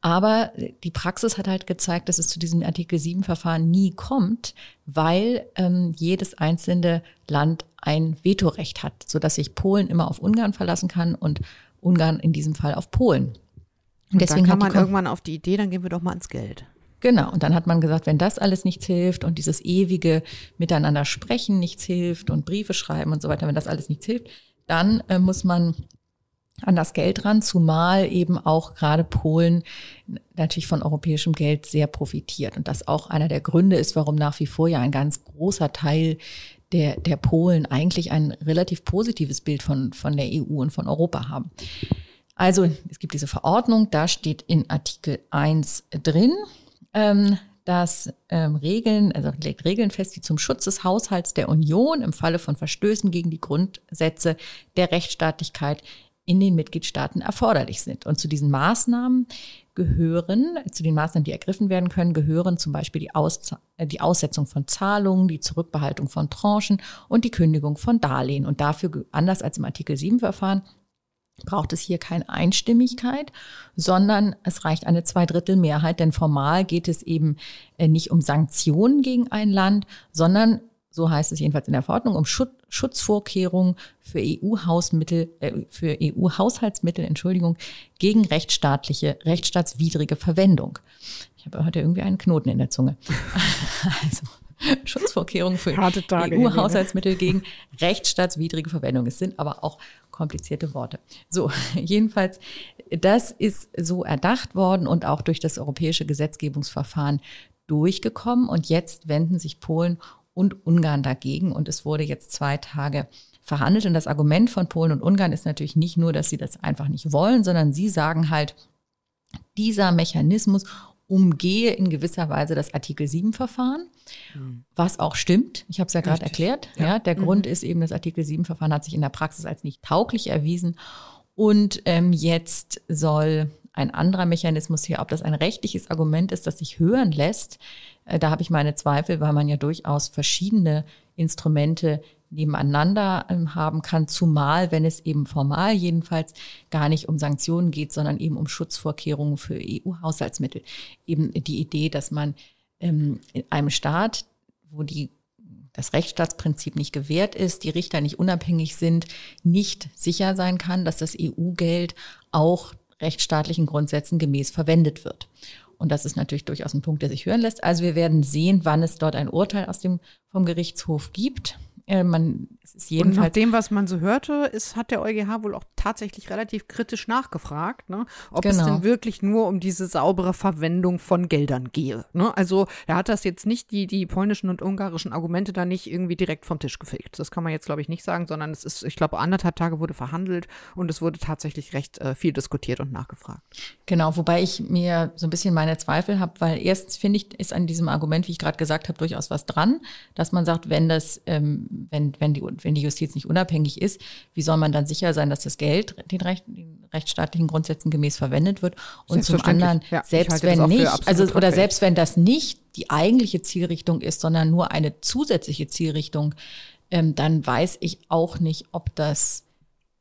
Aber die Praxis hat halt gezeigt, dass es zu diesem Artikel 7-Verfahren nie kommt, weil ähm, jedes einzelne Land ein Vetorecht hat, sodass sich Polen immer auf Ungarn verlassen kann und Ungarn in diesem Fall auf Polen. Und, deswegen dann kam man irgendwann auf die Idee, dann gehen wir doch mal ins Geld. Genau, und dann hat man gesagt, wenn das alles nichts hilft und dieses ewige Miteinander sprechen nichts hilft und Briefe schreiben und so weiter, wenn das alles nichts hilft, dann äh, muss man an das Geld ran, zumal eben auch gerade Polen natürlich von europäischem Geld sehr profitiert. Und das auch einer der Gründe ist, warum nach wie vor ja ein ganz großer Teil der, der Polen eigentlich ein relativ positives Bild von, von der EU und von Europa haben. Also es gibt diese Verordnung, da steht in Artikel 1 drin, ähm, dass ähm, Regeln, also legt Regeln fest, die zum Schutz des Haushalts der Union im Falle von Verstößen gegen die Grundsätze der Rechtsstaatlichkeit in den Mitgliedstaaten erforderlich sind. Und zu diesen Maßnahmen gehören, zu den Maßnahmen, die ergriffen werden können, gehören zum Beispiel die, Aus, äh, die Aussetzung von Zahlungen, die Zurückbehaltung von Tranchen und die Kündigung von Darlehen. Und dafür, anders als im Artikel 7 Verfahren, braucht es hier keine Einstimmigkeit, sondern es reicht eine Zweidrittelmehrheit, denn formal geht es eben äh, nicht um Sanktionen gegen ein Land, sondern so heißt es jedenfalls in der Verordnung, um Schutzvorkehrungen für EU-Hausmittel, äh, für EU-Haushaltsmittel, Entschuldigung, gegen rechtsstaatliche, rechtsstaatswidrige Verwendung. Ich habe heute irgendwie einen Knoten in der Zunge. also Schutzvorkehrungen für EU-Haushaltsmittel gegen rechtsstaatswidrige Verwendung. Es sind aber auch komplizierte Worte. So, jedenfalls, das ist so erdacht worden und auch durch das europäische Gesetzgebungsverfahren durchgekommen. Und jetzt wenden sich Polen und Ungarn dagegen. Und es wurde jetzt zwei Tage verhandelt. Und das Argument von Polen und Ungarn ist natürlich nicht nur, dass sie das einfach nicht wollen, sondern sie sagen halt, dieser Mechanismus umgehe in gewisser Weise das Artikel 7 Verfahren, mhm. was auch stimmt. Ich habe es ja gerade erklärt. Ja. ja der mhm. Grund ist eben, das Artikel 7 Verfahren hat sich in der Praxis als nicht tauglich erwiesen. Und ähm, jetzt soll ein anderer Mechanismus hier, ob das ein rechtliches Argument ist, das sich hören lässt, äh, da habe ich meine Zweifel, weil man ja durchaus verschiedene Instrumente nebeneinander ähm, haben kann, zumal wenn es eben formal jedenfalls gar nicht um Sanktionen geht, sondern eben um Schutzvorkehrungen für EU-Haushaltsmittel. Eben die Idee, dass man ähm, in einem Staat, wo die das Rechtsstaatsprinzip nicht gewährt ist, die Richter nicht unabhängig sind, nicht sicher sein kann, dass das EU-Geld auch rechtsstaatlichen Grundsätzen gemäß verwendet wird. Und das ist natürlich durchaus ein Punkt, der sich hören lässt. Also wir werden sehen, wann es dort ein Urteil aus dem, vom Gerichtshof gibt. Äh, man, es ist jedenfalls Und nach dem, was man so hörte, ist, hat der EuGH wohl auch tatsächlich relativ kritisch nachgefragt, ne? ob genau. es denn wirklich nur um diese saubere Verwendung von Geldern gehe. Ne? Also er hat das jetzt nicht, die, die polnischen und ungarischen Argumente da nicht irgendwie direkt vom Tisch gefegt. Das kann man jetzt, glaube ich, nicht sagen, sondern es ist, ich glaube, anderthalb Tage wurde verhandelt und es wurde tatsächlich recht äh, viel diskutiert und nachgefragt. Genau, wobei ich mir so ein bisschen meine Zweifel habe, weil erstens finde ich, ist an diesem Argument, wie ich gerade gesagt habe, durchaus was dran, dass man sagt, wenn das, ähm, wenn, wenn die, wenn die Justiz nicht unabhängig ist, wie soll man dann sicher sein, dass das Geld den, Recht, den rechtsstaatlichen Grundsätzen gemäß verwendet wird und zum anderen, ja, selbst wenn nicht, also oder selbst wenn das nicht die eigentliche Zielrichtung ist, sondern nur eine zusätzliche Zielrichtung, ähm, dann weiß ich auch nicht, ob das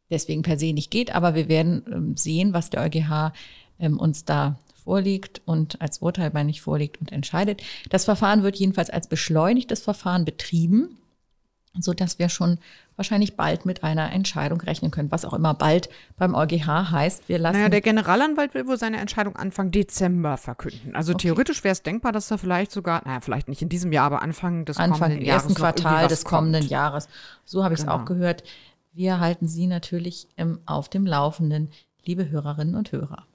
deswegen per se nicht geht. Aber wir werden ähm, sehen, was der EuGH ähm, uns da vorliegt und als Urteil bei nicht vorliegt und entscheidet. Das Verfahren wird jedenfalls als beschleunigtes Verfahren betrieben so dass wir schon wahrscheinlich bald mit einer Entscheidung rechnen können, was auch immer bald beim EuGH heißt. Wir lassen naja, der Generalanwalt will wohl seine Entscheidung Anfang Dezember verkünden. Also okay. theoretisch wäre es denkbar, dass er vielleicht sogar, naja, vielleicht nicht in diesem Jahr, aber Anfang des Anfang kommenden Jahres. ersten Quartal des kommenden kommt. Jahres. So habe ich es genau. auch gehört. Wir halten Sie natürlich ähm, auf dem Laufenden, liebe Hörerinnen und Hörer.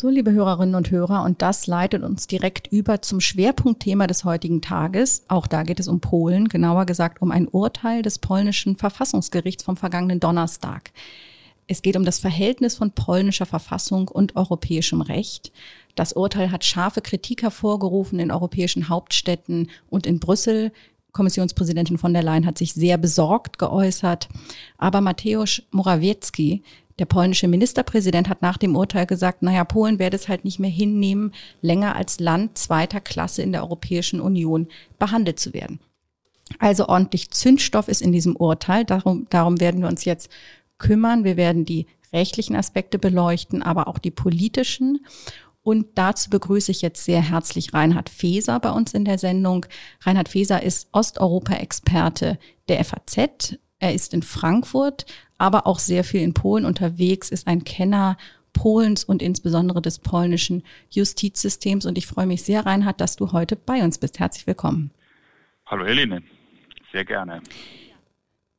So, liebe Hörerinnen und Hörer, und das leitet uns direkt über zum Schwerpunktthema des heutigen Tages. Auch da geht es um Polen, genauer gesagt um ein Urteil des polnischen Verfassungsgerichts vom vergangenen Donnerstag. Es geht um das Verhältnis von polnischer Verfassung und europäischem Recht. Das Urteil hat scharfe Kritik hervorgerufen in europäischen Hauptstädten und in Brüssel. Kommissionspräsidentin von der Leyen hat sich sehr besorgt geäußert. Aber Mateusz Morawiecki, der polnische Ministerpräsident, hat nach dem Urteil gesagt, naja, Polen werde es halt nicht mehr hinnehmen, länger als Land zweiter Klasse in der Europäischen Union behandelt zu werden. Also ordentlich Zündstoff ist in diesem Urteil. Darum, darum werden wir uns jetzt kümmern. Wir werden die rechtlichen Aspekte beleuchten, aber auch die politischen. Und dazu begrüße ich jetzt sehr herzlich Reinhard Feser bei uns in der Sendung. Reinhard Feser ist Osteuropa-Experte der FAZ. Er ist in Frankfurt, aber auch sehr viel in Polen unterwegs, ist ein Kenner Polens und insbesondere des polnischen Justizsystems. Und ich freue mich sehr, Reinhard, dass du heute bei uns bist. Herzlich willkommen. Hallo Helene, sehr gerne.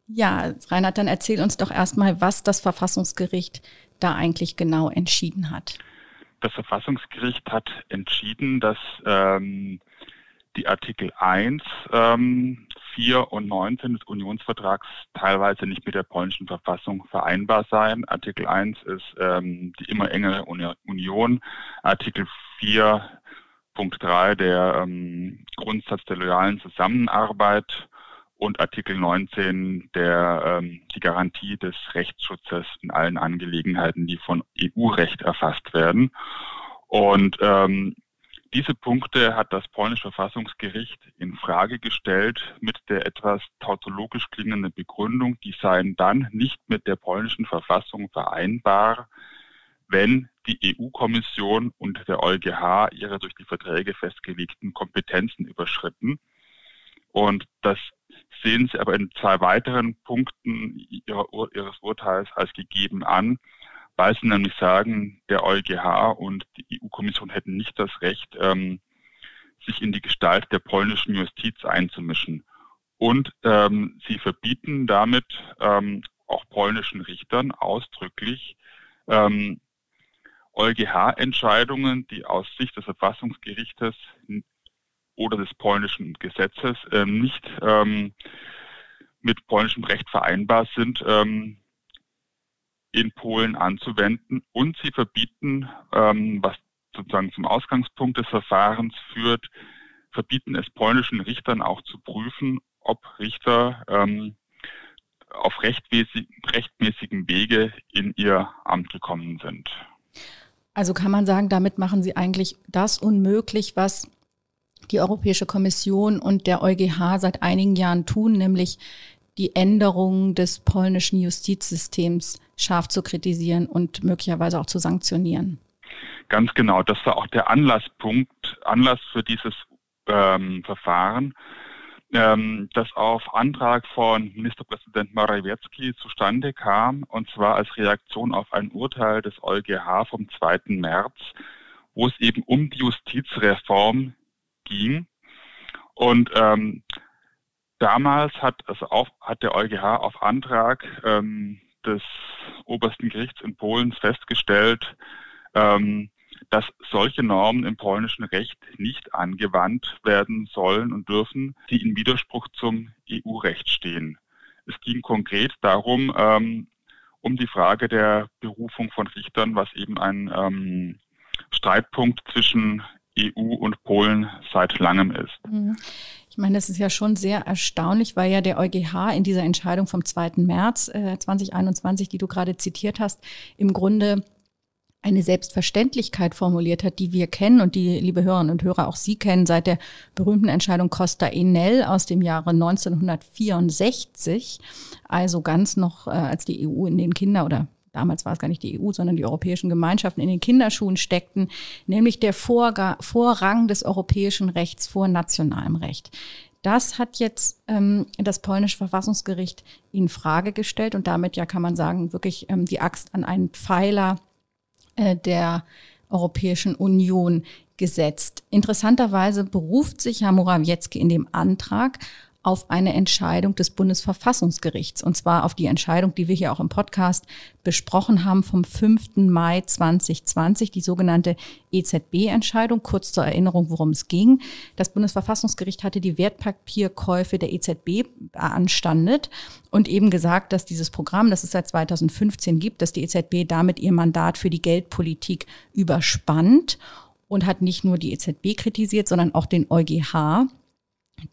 Ja, Reinhard, dann erzähl uns doch erstmal, was das Verfassungsgericht da eigentlich genau entschieden hat das Verfassungsgericht hat entschieden, dass ähm, die Artikel 1, ähm, 4 und 19 des Unionsvertrags teilweise nicht mit der polnischen Verfassung vereinbar seien. Artikel 1 ist ähm, die immer engere Union. Artikel 4 Punkt 3 der ähm, Grundsatz der loyalen Zusammenarbeit und Artikel 19 der ähm, die Garantie des Rechtsschutzes in allen Angelegenheiten, die von EU-Recht erfasst werden. Und ähm, diese Punkte hat das polnische Verfassungsgericht in Frage gestellt mit der etwas tautologisch klingenden Begründung, die seien dann nicht mit der polnischen Verfassung vereinbar, wenn die EU-Kommission und der EuGH ihre durch die Verträge festgelegten Kompetenzen überschritten. Und das sehen Sie aber in zwei weiteren Punkten Ihres Urteils als gegeben an, weil Sie nämlich sagen, der EuGH und die EU-Kommission hätten nicht das Recht, ähm, sich in die Gestalt der polnischen Justiz einzumischen. Und ähm, sie verbieten damit ähm, auch polnischen Richtern ausdrücklich ähm, EuGH-Entscheidungen, die aus Sicht des Verfassungsgerichtes oder des polnischen Gesetzes äh, nicht ähm, mit polnischem Recht vereinbar sind, ähm, in Polen anzuwenden. Und sie verbieten, ähm, was sozusagen zum Ausgangspunkt des Verfahrens führt, verbieten es polnischen Richtern auch zu prüfen, ob Richter ähm, auf rechtmäßig, rechtmäßigem Wege in ihr Amt gekommen sind. Also kann man sagen, damit machen Sie eigentlich das unmöglich, was die Europäische Kommission und der EuGH seit einigen Jahren tun, nämlich die Änderungen des polnischen Justizsystems scharf zu kritisieren und möglicherweise auch zu sanktionieren. Ganz genau, das war auch der Anlasspunkt, Anlass für dieses ähm, Verfahren, ähm, das auf Antrag von Ministerpräsident Morawiecki zustande kam, und zwar als Reaktion auf ein Urteil des EuGH vom 2. März, wo es eben um die Justizreform ging. Und ähm, damals hat, also auf, hat der EuGH auf Antrag ähm, des obersten Gerichts in Polen festgestellt, ähm, dass solche Normen im polnischen Recht nicht angewandt werden sollen und dürfen, die in Widerspruch zum EU-Recht stehen. Es ging konkret darum, ähm, um die Frage der Berufung von Richtern, was eben ein ähm, Streitpunkt zwischen EU und Polen seit langem ist. Mhm. Ich meine, das ist ja schon sehr erstaunlich, weil ja der EuGH in dieser Entscheidung vom 2. März äh, 2021, die du gerade zitiert hast, im Grunde eine Selbstverständlichkeit formuliert hat, die wir kennen und die, liebe Hörerinnen und Hörer, auch Sie kennen seit der berühmten Entscheidung Costa Enel aus dem Jahre 1964, also ganz noch, äh, als die EU in den Kinder- oder damals war es gar nicht die EU, sondern die europäischen Gemeinschaften in den Kinderschuhen steckten, nämlich der Vorga Vorrang des europäischen Rechts vor nationalem Recht. Das hat jetzt ähm, das polnische Verfassungsgericht in Frage gestellt und damit ja kann man sagen, wirklich ähm, die Axt an einen Pfeiler äh, der Europäischen Union gesetzt. Interessanterweise beruft sich Herr Morawiecki in dem Antrag auf eine Entscheidung des Bundesverfassungsgerichts. Und zwar auf die Entscheidung, die wir hier auch im Podcast besprochen haben vom 5. Mai 2020, die sogenannte EZB-Entscheidung. Kurz zur Erinnerung, worum es ging. Das Bundesverfassungsgericht hatte die Wertpapierkäufe der EZB beanstandet und eben gesagt, dass dieses Programm, das es seit 2015 gibt, dass die EZB damit ihr Mandat für die Geldpolitik überspannt und hat nicht nur die EZB kritisiert, sondern auch den EuGH,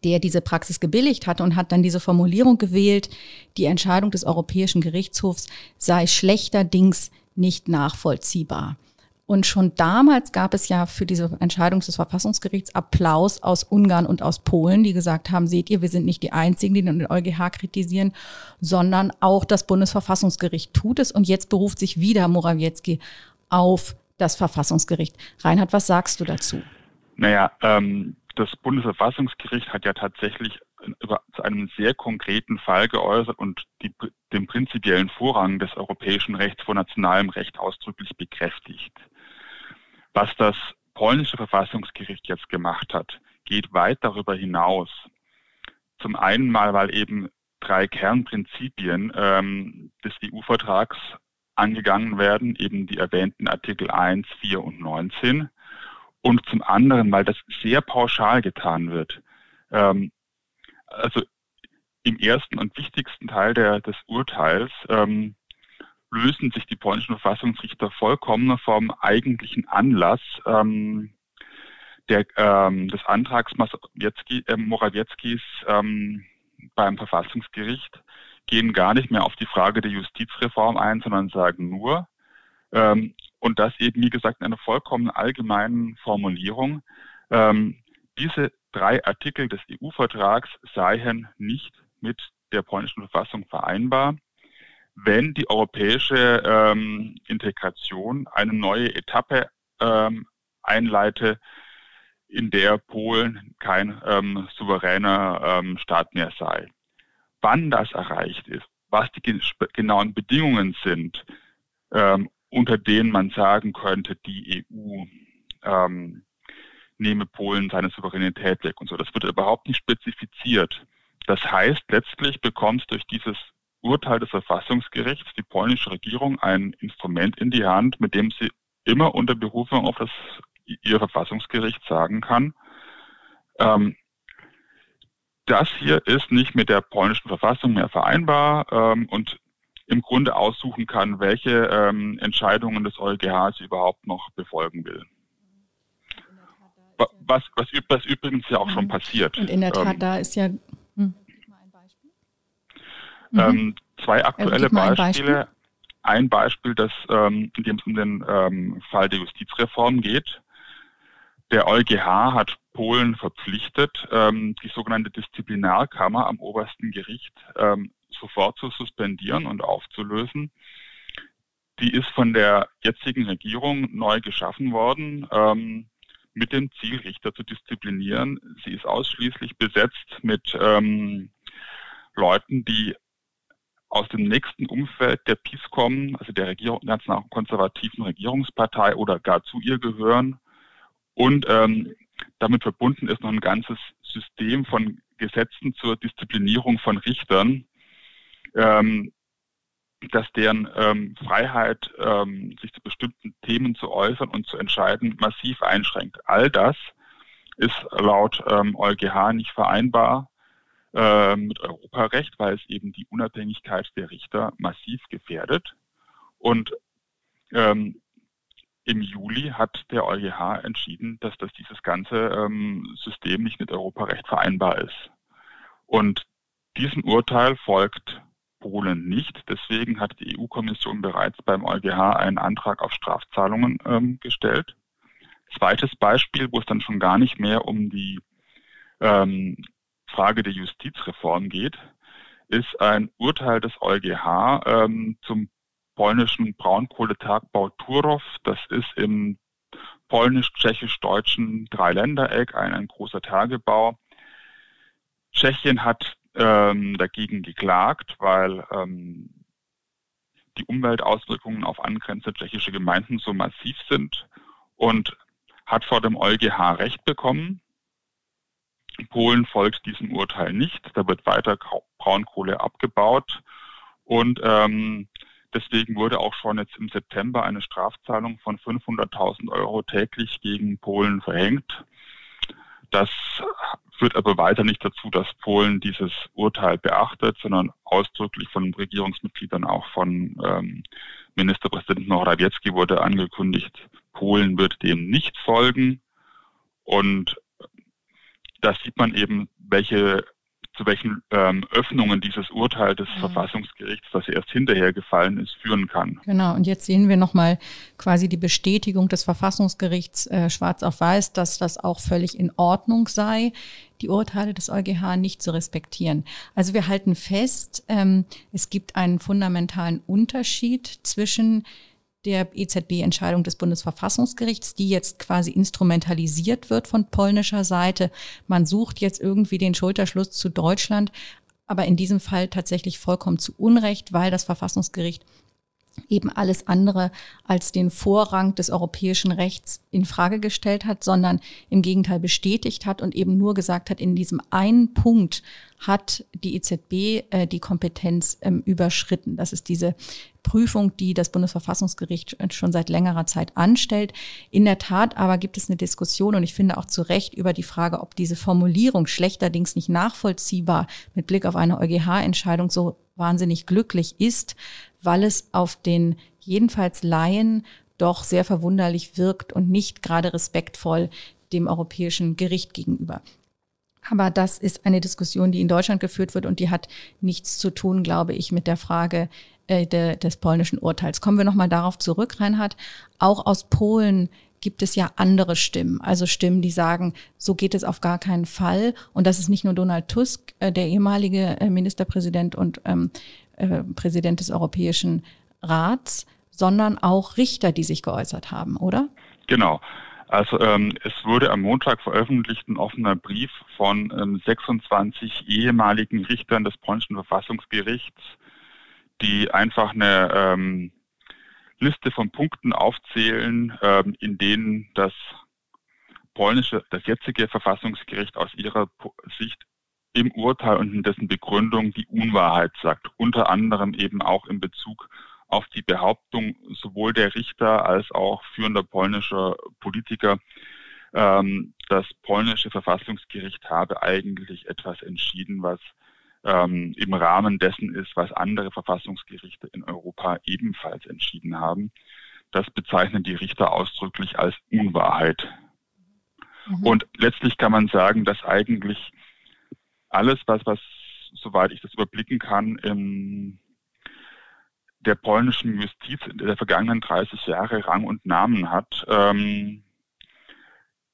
der diese Praxis gebilligt hat und hat dann diese Formulierung gewählt, die Entscheidung des Europäischen Gerichtshofs sei schlechterdings nicht nachvollziehbar. Und schon damals gab es ja für diese Entscheidung des Verfassungsgerichts Applaus aus Ungarn und aus Polen, die gesagt haben, seht ihr, wir sind nicht die Einzigen, die den EuGH kritisieren, sondern auch das Bundesverfassungsgericht tut es. Und jetzt beruft sich wieder Morawiecki auf das Verfassungsgericht. Reinhard, was sagst du dazu? Naja, ähm, das Bundesverfassungsgericht hat ja tatsächlich über, zu einem sehr konkreten Fall geäußert und die, den prinzipiellen Vorrang des europäischen Rechts vor nationalem Recht ausdrücklich bekräftigt. Was das polnische Verfassungsgericht jetzt gemacht hat, geht weit darüber hinaus. Zum einen mal, weil eben drei Kernprinzipien ähm, des EU-Vertrags angegangen werden, eben die erwähnten Artikel 1, 4 und 19 und zum anderen, weil das sehr pauschal getan wird. Ähm, also im ersten und wichtigsten Teil der, des Urteils ähm, lösen sich die polnischen Verfassungsrichter vollkommen vom eigentlichen Anlass ähm, der, ähm, des Antrags Morawiecki, äh, Morawieckis ähm, beim Verfassungsgericht, gehen gar nicht mehr auf die Frage der Justizreform ein, sondern sagen nur, ähm, und das eben, wie gesagt, in einer vollkommen allgemeinen Formulierung. Ähm, diese drei Artikel des EU-Vertrags seien nicht mit der polnischen Verfassung vereinbar, wenn die europäische ähm, Integration eine neue Etappe ähm, einleite, in der Polen kein ähm, souveräner ähm, Staat mehr sei. Wann das erreicht ist, was die genauen Bedingungen sind ähm, unter denen man sagen könnte, die EU ähm, nehme Polen seine Souveränität weg und so. Das wird überhaupt nicht spezifiziert. Das heißt, letztlich bekommt durch dieses Urteil des Verfassungsgerichts die polnische Regierung ein Instrument in die Hand, mit dem sie immer unter Berufung auf das ihr Verfassungsgericht sagen kann, ähm, das hier ist nicht mit der polnischen Verfassung mehr vereinbar ähm, und im Grunde aussuchen kann, welche ähm, Entscheidungen des EuGH sie überhaupt noch befolgen will. Was, was, was übrigens ja auch schon mhm. passiert. Und in der Tat, ähm, da ist ja. Hm. Ähm, zwei aktuelle also ein Beispiele. Beispiel. Ein Beispiel, das, ähm, in dem es um den ähm, Fall der Justizreform geht. Der EuGH hat Polen verpflichtet, ähm, die sogenannte Disziplinarkammer am obersten Gericht ähm, sofort zu suspendieren und aufzulösen. Die ist von der jetzigen Regierung neu geschaffen worden, ähm, mit dem Ziel, Richter zu disziplinieren. Sie ist ausschließlich besetzt mit ähm, Leuten, die aus dem nächsten Umfeld der PiS kommen, also der Regierung, national-konservativen Regierungspartei oder gar zu ihr gehören. Und ähm, damit verbunden ist noch ein ganzes System von Gesetzen zur Disziplinierung von Richtern, ähm, dass deren ähm, Freiheit, ähm, sich zu bestimmten Themen zu äußern und zu entscheiden, massiv einschränkt. All das ist laut ähm, EuGH nicht vereinbar äh, mit Europarecht, weil es eben die Unabhängigkeit der Richter massiv gefährdet. Und ähm, im Juli hat der EuGH entschieden, dass das dieses ganze ähm, System nicht mit Europarecht vereinbar ist. Und diesem Urteil folgt Polen nicht. Deswegen hat die EU-Kommission bereits beim EuGH einen Antrag auf Strafzahlungen ähm, gestellt. Zweites Beispiel, wo es dann schon gar nicht mehr um die ähm, Frage der Justizreform geht, ist ein Urteil des EuGH ähm, zum polnischen Braunkohletagbau Turów. Das ist im polnisch-tschechisch-deutschen Dreiländereck ein, ein großer Tagebau. Tschechien hat ähm, dagegen geklagt, weil ähm, die Umweltauswirkungen auf angrenzende tschechische Gemeinden so massiv sind und hat vor dem EuGH Recht bekommen. Polen folgt diesem Urteil nicht. Da wird weiter Braunkohle abgebaut. Und ähm, deswegen wurde auch schon jetzt im September eine Strafzahlung von 500.000 Euro täglich gegen Polen verhängt. Das führt aber weiter nicht dazu, dass Polen dieses Urteil beachtet, sondern ausdrücklich von Regierungsmitgliedern, auch von ähm, Ministerpräsident Morawiecki wurde angekündigt, Polen wird dem nicht folgen. Und da sieht man eben, welche zu welchen ähm, Öffnungen dieses Urteil des mhm. Verfassungsgerichts, das erst hinterher gefallen ist, führen kann. Genau, und jetzt sehen wir nochmal quasi die Bestätigung des Verfassungsgerichts äh, schwarz auf weiß, dass das auch völlig in Ordnung sei, die Urteile des EuGH nicht zu respektieren. Also wir halten fest, ähm, es gibt einen fundamentalen Unterschied zwischen der EZB-Entscheidung des Bundesverfassungsgerichts, die jetzt quasi instrumentalisiert wird von polnischer Seite. Man sucht jetzt irgendwie den Schulterschluss zu Deutschland, aber in diesem Fall tatsächlich vollkommen zu Unrecht, weil das Verfassungsgericht eben alles andere als den Vorrang des europäischen Rechts in Frage gestellt hat, sondern im Gegenteil bestätigt hat und eben nur gesagt hat, in diesem einen Punkt hat die EZB äh, die Kompetenz ähm, überschritten. Das ist diese Prüfung, die das Bundesverfassungsgericht schon seit längerer Zeit anstellt. In der Tat aber gibt es eine Diskussion und ich finde auch zu Recht über die Frage, ob diese Formulierung schlechterdings nicht nachvollziehbar mit Blick auf eine EuGH-Entscheidung so wahnsinnig glücklich ist, weil es auf den jedenfalls Laien doch sehr verwunderlich wirkt und nicht gerade respektvoll dem europäischen Gericht gegenüber. Aber das ist eine Diskussion, die in Deutschland geführt wird und die hat nichts zu tun, glaube ich, mit der Frage äh, de, des polnischen Urteils. Kommen wir nochmal darauf zurück, Reinhard. Auch aus Polen gibt es ja andere Stimmen, also Stimmen, die sagen, so geht es auf gar keinen Fall. Und das ist nicht nur Donald Tusk, äh, der ehemalige äh, Ministerpräsident und ähm, äh, Präsident des Europäischen Rats, sondern auch Richter, die sich geäußert haben, oder? Genau. Also ähm, es wurde am Montag veröffentlicht ein offener Brief von ähm, 26 ehemaligen Richtern des polnischen Verfassungsgerichts, die einfach eine ähm, Liste von Punkten aufzählen, ähm, in denen das polnische, das jetzige Verfassungsgericht aus ihrer Sicht im Urteil und in dessen Begründung die Unwahrheit sagt. Unter anderem eben auch in Bezug auf die Behauptung sowohl der Richter als auch führender polnischer Politiker, ähm, das polnische Verfassungsgericht habe eigentlich etwas entschieden, was ähm, im Rahmen dessen ist, was andere Verfassungsgerichte in Europa ebenfalls entschieden haben. Das bezeichnen die Richter ausdrücklich als Unwahrheit. Mhm. Und letztlich kann man sagen, dass eigentlich alles, was, was, soweit ich das überblicken kann, in der polnischen Justiz in der vergangenen 30 Jahre Rang und Namen hat, ähm,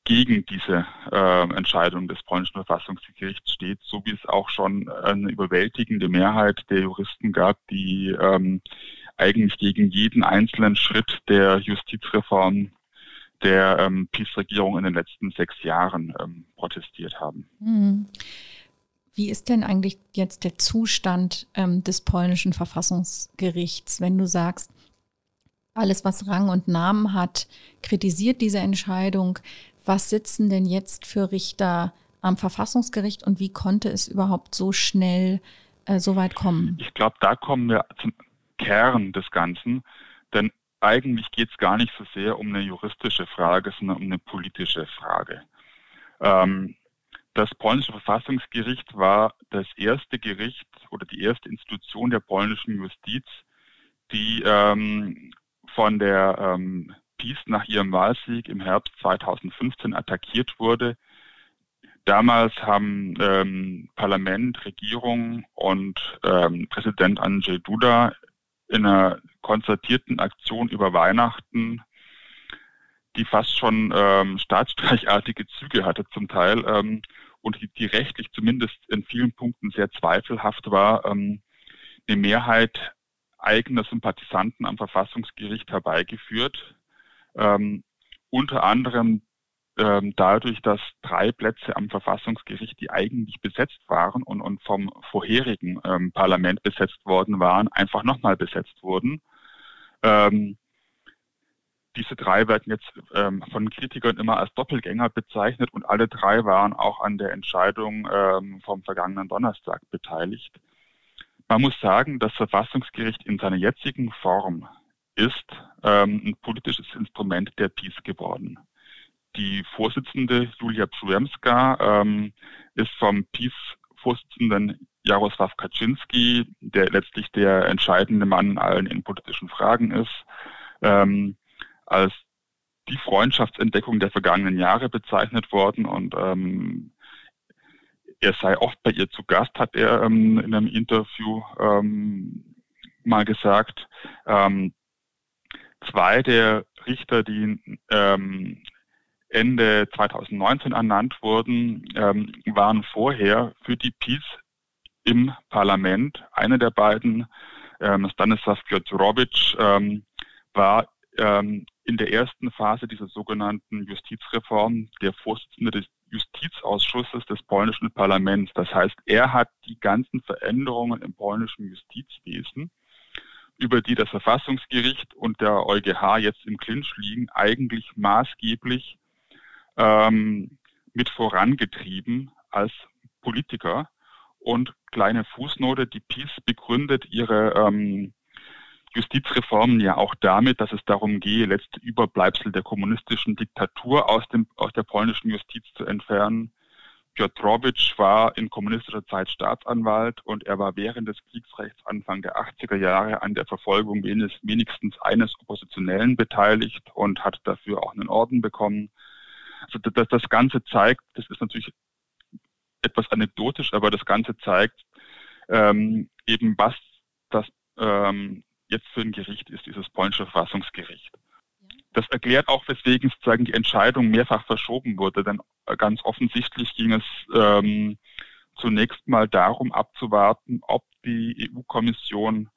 gegen diese äh, Entscheidung des polnischen Verfassungsgerichts steht, so wie es auch schon eine überwältigende Mehrheit der Juristen gab, die ähm, eigentlich gegen jeden einzelnen Schritt der Justizreform der ähm, PiS-Regierung in den letzten sechs Jahren ähm, protestiert haben. Mhm. Wie ist denn eigentlich jetzt der Zustand ähm, des polnischen Verfassungsgerichts, wenn du sagst, alles, was Rang und Namen hat, kritisiert diese Entscheidung was sitzen denn jetzt für Richter am Verfassungsgericht und wie konnte es überhaupt so schnell äh, so weit kommen? Ich glaube, da kommen wir zum Kern des Ganzen, denn eigentlich geht es gar nicht so sehr um eine juristische Frage, sondern um eine politische Frage. Ähm, das polnische Verfassungsgericht war das erste Gericht oder die erste Institution der polnischen Justiz, die ähm, von der ähm, Peace nach ihrem Wahlsieg im Herbst 2015 attackiert wurde. Damals haben ähm, Parlament, Regierung und ähm, Präsident Andrzej Duda in einer konzertierten Aktion über Weihnachten, die fast schon ähm, staatsstreichartige Züge hatte zum Teil ähm, und die, die, rechtlich zumindest in vielen Punkten sehr zweifelhaft war, ähm, eine Mehrheit eigener Sympathisanten am Verfassungsgericht herbeigeführt ähm, unter anderem ähm, dadurch, dass drei Plätze am Verfassungsgericht, die eigentlich besetzt waren und, und vom vorherigen ähm, Parlament besetzt worden waren, einfach nochmal besetzt wurden. Ähm, diese drei werden jetzt ähm, von Kritikern immer als Doppelgänger bezeichnet und alle drei waren auch an der Entscheidung ähm, vom vergangenen Donnerstag beteiligt. Man muss sagen, das Verfassungsgericht in seiner jetzigen Form ist ähm, ein politisches Instrument der Peace geworden. Die Vorsitzende Julia Przyłębska ähm, ist vom Peace-Vorsitzenden Jaroslaw Kaczynski, der letztlich der entscheidende Mann in allen innenpolitischen Fragen ist, ähm, als die Freundschaftsentdeckung der vergangenen Jahre bezeichnet worden und ähm, er sei oft bei ihr zu Gast, hat er ähm, in einem Interview ähm, mal gesagt. Ähm, zwei der Richter, die ähm, Ende 2019 ernannt wurden, ähm, waren vorher für die Peace im Parlament. Einer der beiden, ähm, Stanislav Piotrowitsch, ähm, war ähm, in der ersten Phase dieser sogenannten Justizreform der Vorsitzende des Justizausschusses des polnischen Parlaments. Das heißt, er hat die ganzen Veränderungen im polnischen Justizwesen, über die das Verfassungsgericht und der EuGH jetzt im Clinch liegen, eigentlich maßgeblich ähm, mit vorangetrieben als Politiker. Und kleine Fußnote, die PiS begründet ihre ähm, Justizreformen ja auch damit, dass es darum gehe, letzte Überbleibsel der kommunistischen Diktatur aus, dem, aus der polnischen Justiz zu entfernen. Piotrowitsch war in kommunistischer Zeit Staatsanwalt und er war während des Kriegsrechts Anfang der 80er Jahre an der Verfolgung wenigstens eines Oppositionellen beteiligt und hat dafür auch einen Orden bekommen. Also das, das Ganze zeigt, das ist natürlich etwas anekdotisch, aber das Ganze zeigt ähm, eben, was das ähm, jetzt für ein Gericht ist, dieses polnische Verfassungsgericht. Das erklärt auch, weswegen sozusagen die Entscheidung mehrfach verschoben wurde, denn ganz offensichtlich ging es ähm, zunächst mal darum abzuwarten, ob die EU-Kommission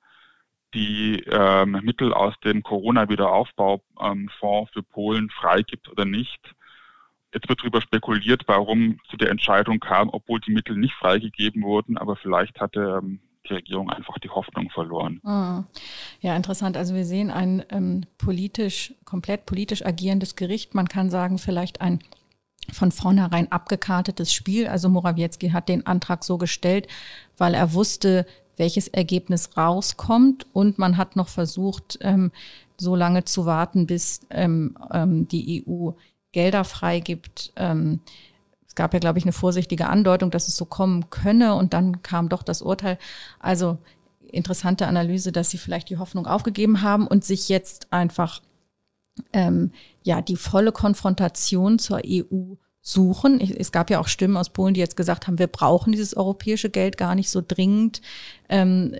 die ähm, Mittel aus dem Corona-Wiederaufbaufonds für Polen freigibt oder nicht. Jetzt wird darüber spekuliert, warum zu der Entscheidung kam, obwohl die Mittel nicht freigegeben wurden, aber vielleicht hatte ähm, die Regierung einfach die Hoffnung verloren. Ah. Ja, interessant. Also wir sehen ein ähm, politisch, komplett politisch agierendes Gericht. Man kann sagen, vielleicht ein von vornherein abgekartetes Spiel. Also Morawiecki hat den Antrag so gestellt, weil er wusste, welches Ergebnis rauskommt. Und man hat noch versucht, ähm, so lange zu warten, bis ähm, ähm, die EU Gelder freigibt. Ähm, gab ja, glaube ich, eine vorsichtige Andeutung, dass es so kommen könne und dann kam doch das Urteil. Also interessante Analyse, dass sie vielleicht die Hoffnung aufgegeben haben und sich jetzt einfach ähm, ja die volle Konfrontation zur EU suchen. Es gab ja auch Stimmen aus Polen, die jetzt gesagt haben, wir brauchen dieses europäische Geld gar nicht so dringend. Ähm,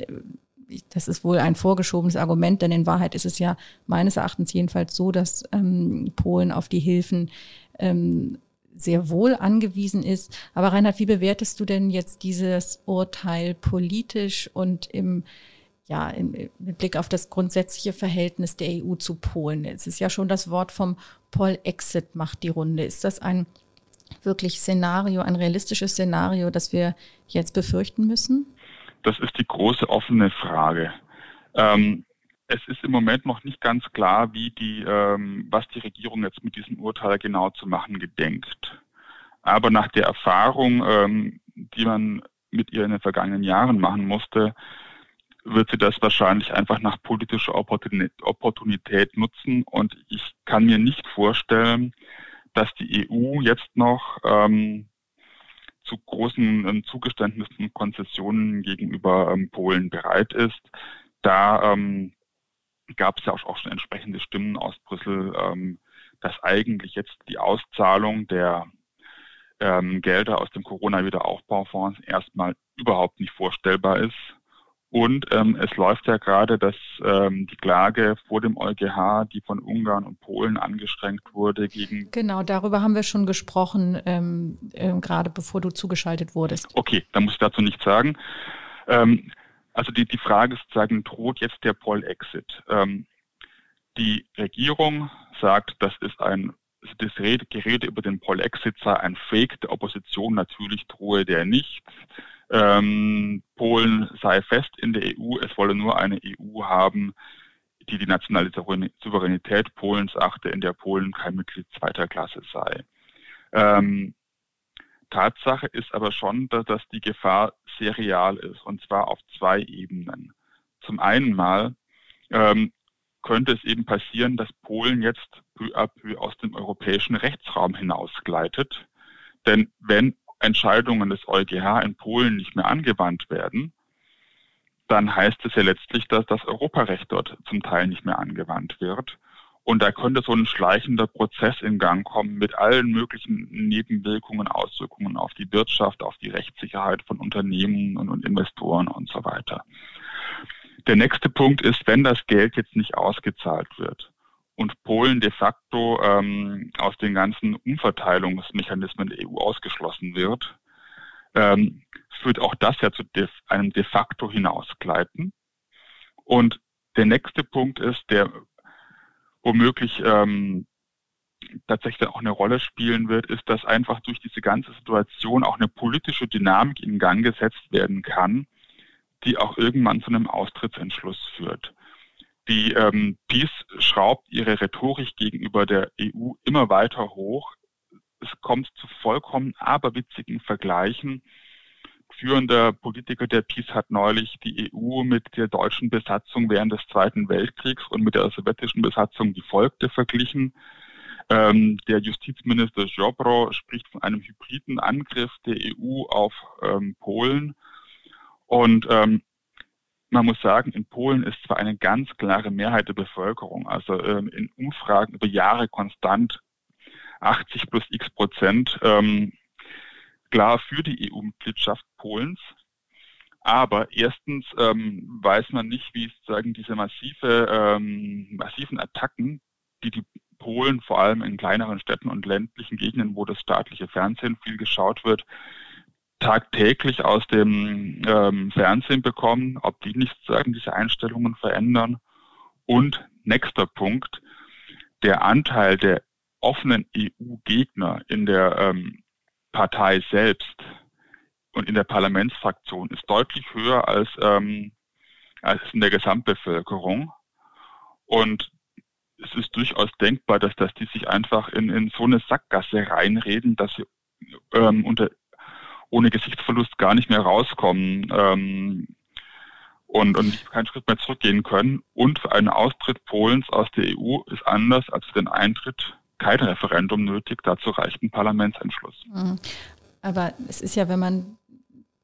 das ist wohl ein vorgeschobenes Argument, denn in Wahrheit ist es ja meines Erachtens jedenfalls so, dass ähm, Polen auf die Hilfen ähm, sehr wohl angewiesen ist. Aber Reinhard, wie bewertest du denn jetzt dieses Urteil politisch und im ja, im, mit Blick auf das grundsätzliche Verhältnis der EU zu Polen. Es ist ja schon das Wort vom Pol-Exit macht die Runde. Ist das ein wirklich Szenario, ein realistisches Szenario, das wir jetzt befürchten müssen? Das ist die große offene Frage. Ähm, es ist im Moment noch nicht ganz klar, wie die, ähm, was die Regierung jetzt mit diesem Urteil genau zu machen gedenkt. Aber nach der Erfahrung, ähm, die man mit ihr in den vergangenen Jahren machen musste, wird sie das wahrscheinlich einfach nach politischer Opportunität nutzen. Und ich kann mir nicht vorstellen, dass die EU jetzt noch ähm, zu großen ähm, Zugeständnissen und Konzessionen gegenüber ähm, Polen bereit ist, da ähm, gab es ja auch schon entsprechende Stimmen aus Brüssel, ähm, dass eigentlich jetzt die Auszahlung der ähm, Gelder aus dem Corona-Wiederaufbaufonds erstmal überhaupt nicht vorstellbar ist. Und ähm, es läuft ja gerade, dass ähm, die Klage vor dem EuGH, die von Ungarn und Polen angestrengt wurde, gegen. Genau, darüber haben wir schon gesprochen, ähm, äh, gerade bevor du zugeschaltet wurdest. Okay, da muss ich dazu nichts sagen. Ähm, also die, die Frage ist sozusagen, droht jetzt der Poll-Exit? Ähm, die Regierung sagt, das ist ein, das Gerede über den Poll-Exit sei ein Fake der Opposition, natürlich drohe der nicht. Ähm, Polen sei fest in der EU, es wolle nur eine EU haben, die die nationale Souveränität Polens achte, in der Polen kein Mitglied zweiter Klasse sei. Ähm, Tatsache ist aber schon, dass, die Gefahr sehr real ist, und zwar auf zwei Ebenen. Zum einen mal ähm, könnte es eben passieren, dass Polen jetzt peu à peu aus dem europäischen Rechtsraum hinausgleitet. Denn wenn Entscheidungen des EuGH in Polen nicht mehr angewandt werden, dann heißt es ja letztlich, dass das Europarecht dort zum Teil nicht mehr angewandt wird. Und da könnte so ein schleichender Prozess in Gang kommen mit allen möglichen Nebenwirkungen, Auswirkungen auf die Wirtschaft, auf die Rechtssicherheit von Unternehmen und, und Investoren und so weiter. Der nächste Punkt ist, wenn das Geld jetzt nicht ausgezahlt wird und Polen de facto ähm, aus den ganzen Umverteilungsmechanismen der EU ausgeschlossen wird, ähm, führt auch das ja zu de einem de facto Hinausgleiten. Und der nächste Punkt ist, der womöglich ähm, tatsächlich auch eine Rolle spielen wird, ist, dass einfach durch diese ganze Situation auch eine politische Dynamik in Gang gesetzt werden kann, die auch irgendwann zu einem Austrittsentschluss führt. Die ähm, PiS schraubt ihre Rhetorik gegenüber der EU immer weiter hoch. Es kommt zu vollkommen aberwitzigen Vergleichen. Führender Politiker der PiS hat neulich die EU mit der deutschen Besatzung während des Zweiten Weltkriegs und mit der sowjetischen Besatzung, die folgte, verglichen. Ähm, der Justizminister Jobro spricht von einem hybriden Angriff der EU auf ähm, Polen. Und ähm, man muss sagen, in Polen ist zwar eine ganz klare Mehrheit der Bevölkerung, also ähm, in Umfragen über Jahre konstant 80 plus x Prozent ähm, klar für die EU-Mitgliedschaft Polens. Aber erstens ähm, weiß man nicht, wie sozusagen diese massive, ähm, massiven Attacken, die die Polen vor allem in kleineren Städten und ländlichen Gegenden, wo das staatliche Fernsehen viel geschaut wird, tagtäglich aus dem ähm, Fernsehen bekommen, ob die nicht sagen, diese Einstellungen verändern. Und nächster Punkt, der Anteil der offenen EU-Gegner in der ähm, Partei selbst und in der Parlamentsfraktion ist deutlich höher als, ähm, als in der Gesamtbevölkerung. Und es ist durchaus denkbar, dass, dass die sich einfach in, in so eine Sackgasse reinreden, dass sie ähm, unter ohne Gesichtsverlust gar nicht mehr rauskommen ähm, und, und keinen Schritt mehr zurückgehen können. Und für einen Austritt Polens aus der EU ist anders als für den Eintritt kein Referendum nötig. Dazu reicht ein Parlamentsentschluss. Mhm. Aber es ist ja, wenn man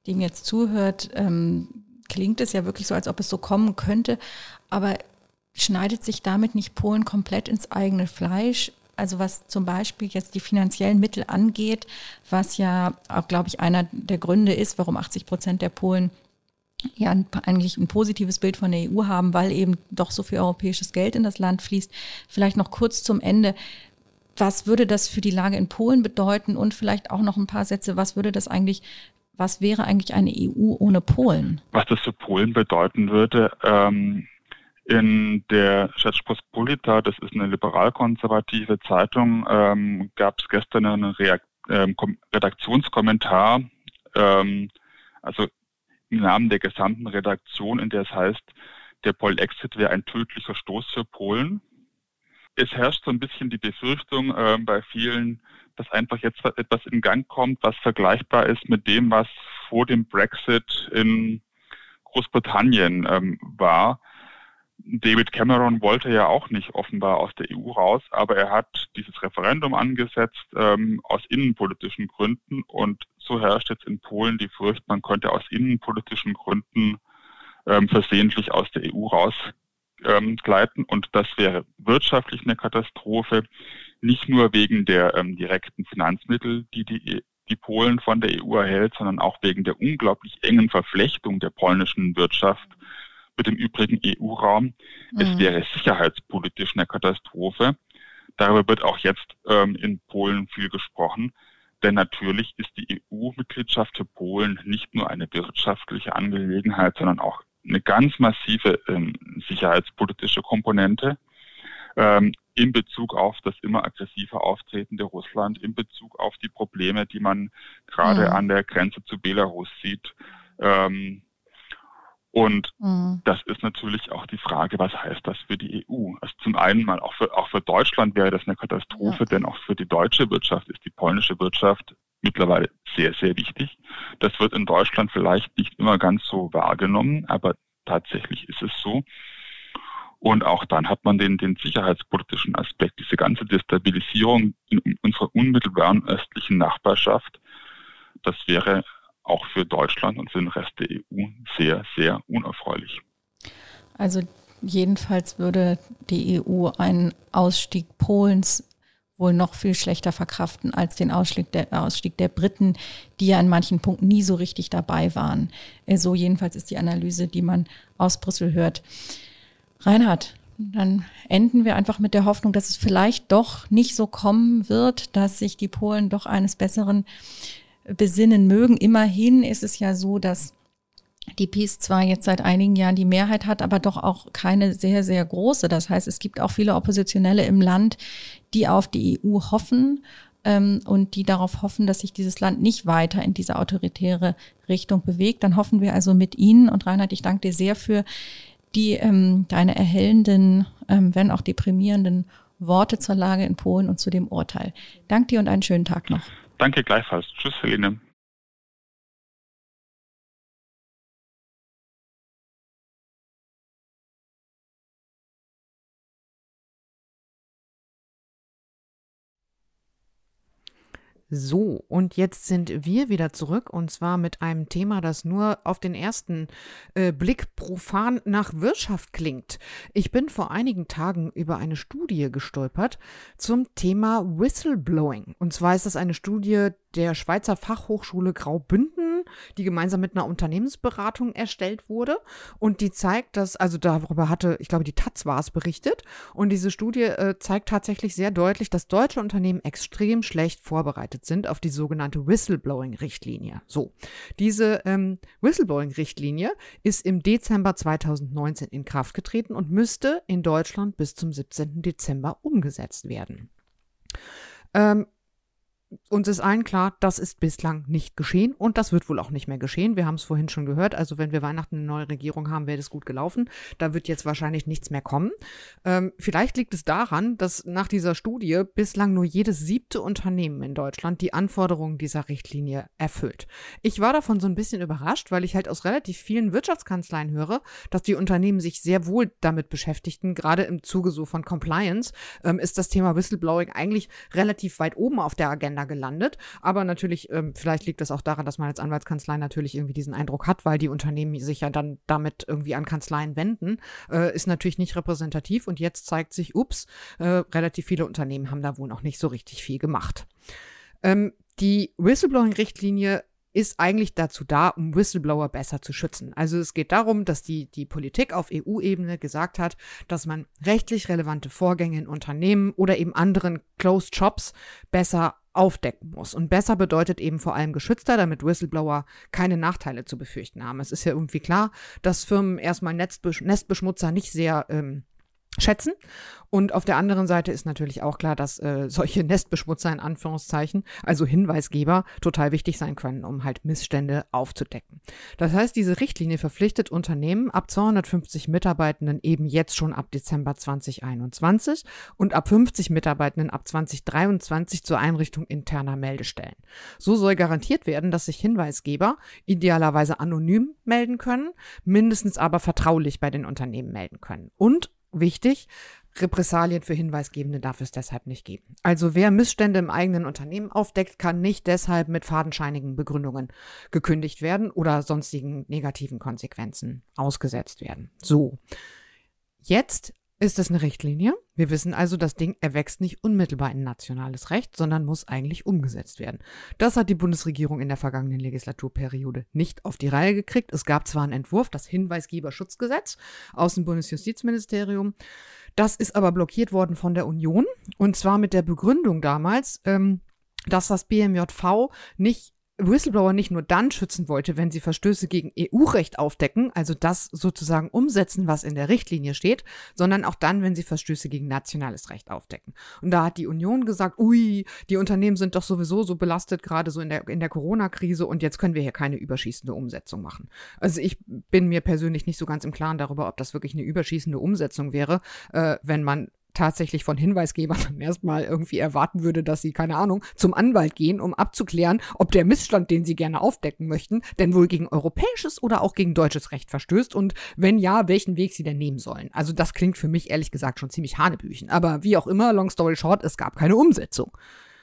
dem jetzt zuhört, ähm, klingt es ja wirklich so, als ob es so kommen könnte. Aber schneidet sich damit nicht Polen komplett ins eigene Fleisch? also was zum Beispiel jetzt die finanziellen Mittel angeht, was ja auch, glaube ich, einer der Gründe ist, warum 80 Prozent der Polen ja eigentlich ein positives Bild von der EU haben, weil eben doch so viel europäisches Geld in das Land fließt. Vielleicht noch kurz zum Ende. Was würde das für die Lage in Polen bedeuten? Und vielleicht auch noch ein paar Sätze. Was würde das eigentlich, was wäre eigentlich eine EU ohne Polen? Was das für Polen bedeuten würde, ähm, in der Rzeczpospolita, das ist eine liberal-konservative Zeitung, ähm, gab es gestern einen Reakt ähm, Redaktionskommentar, ähm, also im Namen der gesamten Redaktion, in der es heißt, der Pol-Exit wäre ein tödlicher Stoß für Polen. Es herrscht so ein bisschen die Befürchtung äh, bei vielen, dass einfach jetzt etwas in Gang kommt, was vergleichbar ist mit dem, was vor dem Brexit in Großbritannien ähm, war. David Cameron wollte ja auch nicht offenbar aus der EU raus, aber er hat dieses Referendum angesetzt ähm, aus innenpolitischen Gründen. Und so herrscht jetzt in Polen die Furcht, man könnte aus innenpolitischen Gründen ähm, versehentlich aus der EU rausgleiten ähm, und das wäre wirtschaftlich eine Katastrophe, nicht nur wegen der ähm, direkten Finanzmittel, die die die Polen von der EU erhält, sondern auch wegen der unglaublich engen Verflechtung der polnischen Wirtschaft mit dem übrigen EU-Raum. Mhm. Es wäre sicherheitspolitisch eine Katastrophe. Darüber wird auch jetzt ähm, in Polen viel gesprochen. Denn natürlich ist die EU-Mitgliedschaft für Polen nicht nur eine wirtschaftliche Angelegenheit, sondern auch eine ganz massive ähm, sicherheitspolitische Komponente ähm, in Bezug auf das immer aggressive Auftreten der Russland, in Bezug auf die Probleme, die man gerade mhm. an der Grenze zu Belarus sieht. Ähm, Und mhm. das ist natürlich auch die Frage, was heißt das für die EU? Also zum einen mal auch für, auch für Deutschland wäre das eine Katastrophe, ja. denn auch für die deutsche Wirtschaft ist die polnische Wirtschaft mittlerweile sehr, sehr wichtig. Das wird in Deutschland vielleicht nicht immer ganz so wahrgenommen, aber tatsächlich ist es so. Und auch dann hat man den, den sicherheitspolitischen Aspekt, diese ganze Destabilisierung in unserer unmittelbaren östlichen Nachbarschaft. Das wäre auch für Deutschland und für den Rest der EU sehr, sehr unerfreulich. Also jedenfalls würde die EU einen Ausstieg Polens wohl noch viel schlechter verkraften als den Ausstieg der, Ausstieg der Briten, die ja in manchen Punkten nie so richtig dabei waren. So jedenfalls ist die Analyse, die man aus Brüssel hört. Reinhard, dann enden wir einfach mit der Hoffnung, dass es vielleicht doch nicht so kommen wird, dass sich die Polen doch eines Besseren besinnen mögen. Immerhin ist es ja so, dass die PiS zwar jetzt seit einigen Jahren die Mehrheit hat, aber doch auch keine sehr, sehr große. Das heißt, es gibt auch viele Oppositionelle im Land, die auf die EU hoffen ähm, und die darauf hoffen, dass sich dieses Land nicht weiter in diese autoritäre Richtung bewegt. Dann hoffen wir also mit Ihnen und Reinhard, ich danke dir sehr für die ähm, deine erhellenden, ähm, wenn auch deprimierenden Worte zur Lage in Polen und zu dem Urteil. Danke dir und einen schönen Tag noch. Danke gleichfalls. Tschüss, Helene. So, und jetzt sind wir wieder zurück und zwar mit einem Thema, das nur auf den ersten äh, Blick profan nach Wirtschaft klingt. Ich bin vor einigen Tagen über eine Studie gestolpert zum Thema Whistleblowing. Und zwar ist das eine Studie der Schweizer Fachhochschule Graubünden, die gemeinsam mit einer Unternehmensberatung erstellt wurde. Und die zeigt, dass, also darüber hatte, ich glaube, die Taz war es berichtet. Und diese Studie äh, zeigt tatsächlich sehr deutlich, dass deutsche Unternehmen extrem schlecht vorbereitet sind auf die sogenannte Whistleblowing-Richtlinie. So, diese ähm, Whistleblowing-Richtlinie ist im Dezember 2019 in Kraft getreten und müsste in Deutschland bis zum 17. Dezember umgesetzt werden. Ähm, uns ist allen klar, das ist bislang nicht geschehen und das wird wohl auch nicht mehr geschehen. Wir haben es vorhin schon gehört. Also wenn wir Weihnachten eine neue Regierung haben, wäre das gut gelaufen. Da wird jetzt wahrscheinlich nichts mehr kommen. Ähm, vielleicht liegt es daran, dass nach dieser Studie bislang nur jedes siebte Unternehmen in Deutschland die Anforderungen dieser Richtlinie erfüllt. Ich war davon so ein bisschen überrascht, weil ich halt aus relativ vielen Wirtschaftskanzleien höre, dass die Unternehmen sich sehr wohl damit beschäftigten. Gerade im Zuge so von Compliance ähm, ist das Thema Whistleblowing eigentlich relativ weit oben auf der Agenda gelandet. Aber natürlich, ähm, vielleicht liegt es auch daran, dass man als Anwaltskanzlei natürlich irgendwie diesen Eindruck hat, weil die Unternehmen sich ja dann damit irgendwie an Kanzleien wenden, äh, ist natürlich nicht repräsentativ. Und jetzt zeigt sich, ups, äh, relativ viele Unternehmen haben da wohl noch nicht so richtig viel gemacht. Ähm, die Whistleblowing-Richtlinie ist eigentlich dazu da, um Whistleblower besser zu schützen. Also es geht darum, dass die, die Politik auf EU-Ebene gesagt hat, dass man rechtlich relevante Vorgänge in Unternehmen oder eben anderen Closed Shops besser aufdecken muss. Und besser bedeutet eben vor allem geschützter, damit Whistleblower keine Nachteile zu befürchten haben. Es ist ja irgendwie klar, dass Firmen erstmal Nestbeschmutzer nicht sehr ähm, schätzen. Und auf der anderen Seite ist natürlich auch klar, dass äh, solche Nestbeschmutzer in Anführungszeichen, also Hinweisgeber, total wichtig sein können, um halt Missstände aufzudecken. Das heißt, diese Richtlinie verpflichtet Unternehmen ab 250 Mitarbeitenden eben jetzt schon ab Dezember 2021 und ab 50 Mitarbeitenden ab 2023 zur Einrichtung interner Meldestellen. So soll garantiert werden, dass sich Hinweisgeber idealerweise anonym melden können, mindestens aber vertraulich bei den Unternehmen melden können. Und wichtig, Repressalien für Hinweisgebende darf es deshalb nicht geben. Also wer Missstände im eigenen Unternehmen aufdeckt, kann nicht deshalb mit fadenscheinigen Begründungen gekündigt werden oder sonstigen negativen Konsequenzen ausgesetzt werden. So. Jetzt ist es eine Richtlinie. Wir wissen also, das Ding erwächst nicht unmittelbar in nationales Recht, sondern muss eigentlich umgesetzt werden. Das hat die Bundesregierung in der vergangenen Legislaturperiode nicht auf die Reihe gekriegt. Es gab zwar einen Entwurf, das Hinweisgeberschutzgesetz aus dem Bundesjustizministerium. Das ist aber blockiert worden von der Union und zwar mit der Begründung damals, ähm, dass das BMJV nicht Whistleblower nicht nur dann schützen wollte, wenn sie Verstöße gegen EU-Recht aufdecken, also das sozusagen umsetzen, was in der Richtlinie steht, sondern auch dann, wenn sie Verstöße gegen nationales Recht aufdecken. Und da hat die Union gesagt, ui, die Unternehmen sind doch sowieso so belastet, gerade so in der, in der Corona-Krise und jetzt können wir hier keine überschießende Umsetzung machen. Also ich bin mir persönlich nicht so ganz im Klaren darüber, ob das wirklich eine überschießende Umsetzung wäre, äh, wenn man tatsächlich von Hinweisgebern erstmal irgendwie erwarten würde, dass sie, keine Ahnung, zum Anwalt gehen, um abzuklären, ob der Missstand, den sie gerne aufdecken möchten, denn wohl gegen europäisches oder auch gegen deutsches Recht verstößt und wenn ja, welchen Weg sie denn nehmen sollen. Also das klingt für mich ehrlich gesagt schon ziemlich hanebüchen. Aber wie auch immer, long story short, es gab keine Umsetzung.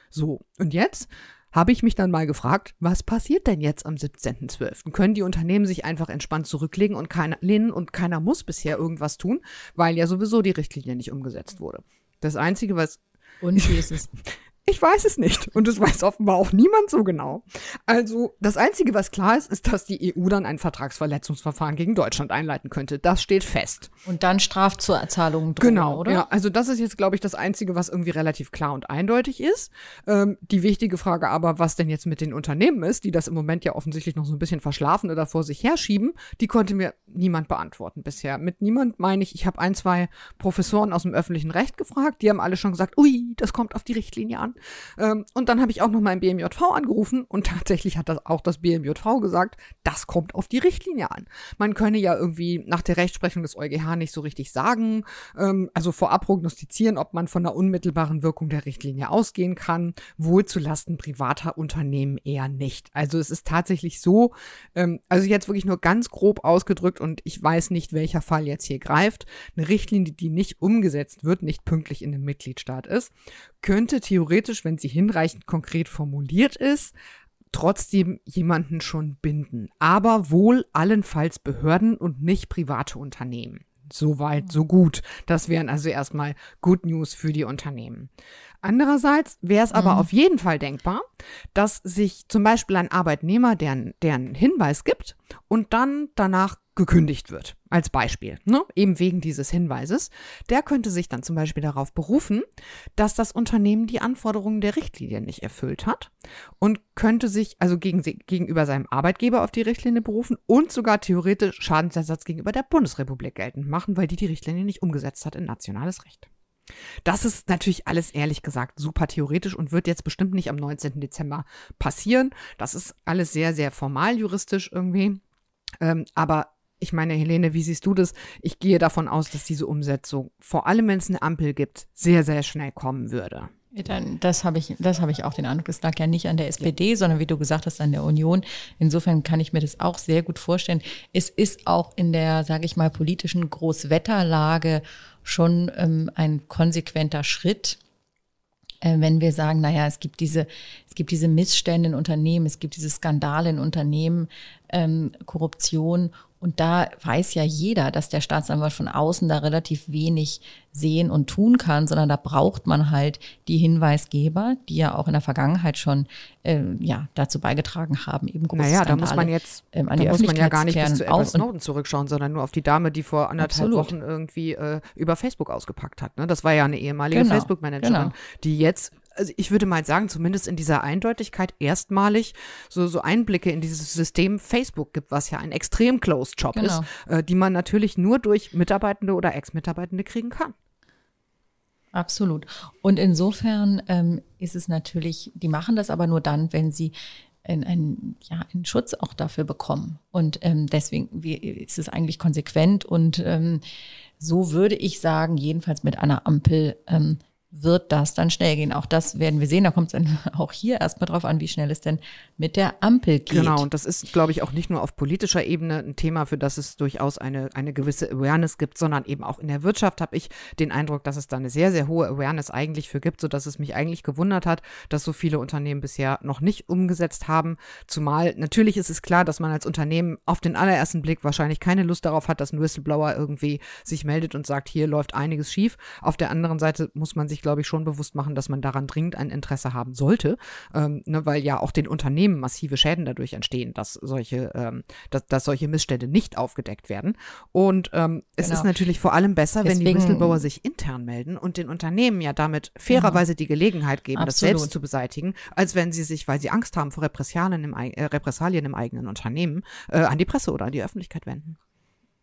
So, und jetzt habe ich mich dann mal gefragt, was passiert denn jetzt am 17.12.? Können die Unternehmen sich einfach entspannt zurücklegen und keiner lehnen und keiner muss bisher irgendwas tun, weil ja sowieso die Richtlinie nicht umgesetzt wurde. Das Einzige, was. Und wie ist es? Ich weiß es nicht. Und es weiß offenbar auch niemand so genau. Also, das Einzige, was klar ist, ist, dass die EU dann ein Vertragsverletzungsverfahren gegen Deutschland einleiten könnte. Das steht fest. Und dann Strafzahlungen drohen, genau, oder? Ja, also das ist jetzt, glaube ich, das Einzige, was irgendwie relativ klar und eindeutig ist. Ähm, die wichtige Frage aber, was denn jetzt mit den Unternehmen ist, die das im Moment ja offensichtlich noch so ein bisschen verschlafen oder vor sich herschieben, die konnte mir niemand beantworten bisher. Mit niemand meine ich, ich habe ein, zwei Professoren aus dem öffentlichen Recht gefragt, die haben alle schon gesagt, ui, das kommt auf die Richtlinie an. Ähm, und dann habe ich auch noch mal im BMJV angerufen und tatsächlich hat das auch das BMJV gesagt, das kommt auf die Richtlinie an. Man könne ja irgendwie nach der Rechtsprechung des EuGH nicht so richtig sagen, ähm, also vorab prognostizieren, ob man von der unmittelbaren Wirkung der Richtlinie ausgehen kann, wohl zulasten privater Unternehmen eher nicht. Also es ist tatsächlich so, ähm, also jetzt wirklich nur ganz grob ausgedrückt und ich weiß nicht, welcher Fall jetzt hier greift. Eine Richtlinie, die nicht umgesetzt wird, nicht pünktlich in einem Mitgliedstaat ist, könnte theoretisch, wenn sie hinreichend konkret formuliert ist, trotzdem jemanden schon binden. Aber wohl allenfalls Behörden und nicht private Unternehmen. So weit, so gut. Das wären also erstmal Good News für die Unternehmen. Andererseits wäre es aber mhm. auf jeden Fall denkbar, dass sich zum Beispiel ein Arbeitnehmer, der, der einen Hinweis gibt und dann danach gekündigt wird. Als Beispiel, ne? eben wegen dieses Hinweises. Der könnte sich dann zum Beispiel darauf berufen, dass das Unternehmen die Anforderungen der Richtlinie nicht erfüllt hat und könnte sich also gegen, gegenüber seinem Arbeitgeber auf die Richtlinie berufen und sogar theoretisch Schadensersatz gegenüber der Bundesrepublik geltend machen, weil die die Richtlinie nicht umgesetzt hat in nationales Recht. Das ist natürlich alles ehrlich gesagt super theoretisch und wird jetzt bestimmt nicht am 19. Dezember passieren. Das ist alles sehr, sehr formal juristisch irgendwie. Ähm, aber ich meine, Helene, wie siehst du das? Ich gehe davon aus, dass diese Umsetzung, vor allem wenn es eine Ampel gibt, sehr, sehr schnell kommen würde. Dann, das habe ich, das habe ich auch den Eindruck. Das lag ja nicht an der SPD, sondern wie du gesagt hast, an der Union. Insofern kann ich mir das auch sehr gut vorstellen. Es ist auch in der, sage ich mal, politischen Großwetterlage schon ähm, ein konsequenter Schritt, äh, wenn wir sagen, naja, es gibt diese, es gibt diese Missstände in Unternehmen, es gibt diese Skandale in Unternehmen, ähm, Korruption und da weiß ja jeder, dass der Staatsanwalt von außen da relativ wenig sehen und tun kann, sondern da braucht man halt die Hinweisgeber, die ja auch in der Vergangenheit schon äh, ja, dazu beigetragen haben, eben große Naja, Skandale, da muss man jetzt, ähm, an da muss man ja gar nicht bis zu Edward Snowden zurückschauen, sondern nur auf die Dame, die vor anderthalb Absolut. Wochen irgendwie äh, über Facebook ausgepackt hat. Ne? Das war ja eine ehemalige genau, Facebook-Managerin, genau. die jetzt also ich würde mal sagen, zumindest in dieser Eindeutigkeit erstmalig so, so Einblicke in dieses System Facebook gibt, was ja ein extrem closed Job genau. ist, äh, die man natürlich nur durch Mitarbeitende oder Ex-Mitarbeitende kriegen kann. Absolut. Und insofern ähm, ist es natürlich, die machen das aber nur dann, wenn sie einen, ja, einen Schutz auch dafür bekommen. Und ähm, deswegen wie, ist es eigentlich konsequent. Und ähm, so würde ich sagen, jedenfalls mit einer Ampel ähm, wird das dann schnell gehen. Auch das werden wir sehen. Da kommt es dann auch hier erstmal drauf an, wie schnell es denn mit der Ampel geht. Genau, und das ist, glaube ich, auch nicht nur auf politischer Ebene ein Thema, für das es durchaus eine, eine gewisse Awareness gibt, sondern eben auch in der Wirtschaft habe ich den Eindruck, dass es da eine sehr, sehr hohe Awareness eigentlich für gibt, sodass es mich eigentlich gewundert hat, dass so viele Unternehmen bisher noch nicht umgesetzt haben. Zumal natürlich ist es klar, dass man als Unternehmen auf den allerersten Blick wahrscheinlich keine Lust darauf hat, dass ein Whistleblower irgendwie sich meldet und sagt, hier läuft einiges schief. Auf der anderen Seite muss man sich sich, glaube ich, schon bewusst machen, dass man daran dringend ein Interesse haben sollte, ähm, ne, weil ja auch den Unternehmen massive Schäden dadurch entstehen, dass solche, ähm, dass, dass solche Missstände nicht aufgedeckt werden. Und ähm, es genau. ist natürlich vor allem besser, Deswegen, wenn die Whistleblower sich intern melden und den Unternehmen ja damit fairerweise die Gelegenheit geben, Absolut. das selbst zu beseitigen, als wenn sie sich, weil sie Angst haben vor Repressalien im, äh, Repressalien im eigenen Unternehmen, äh, an die Presse oder an die Öffentlichkeit wenden.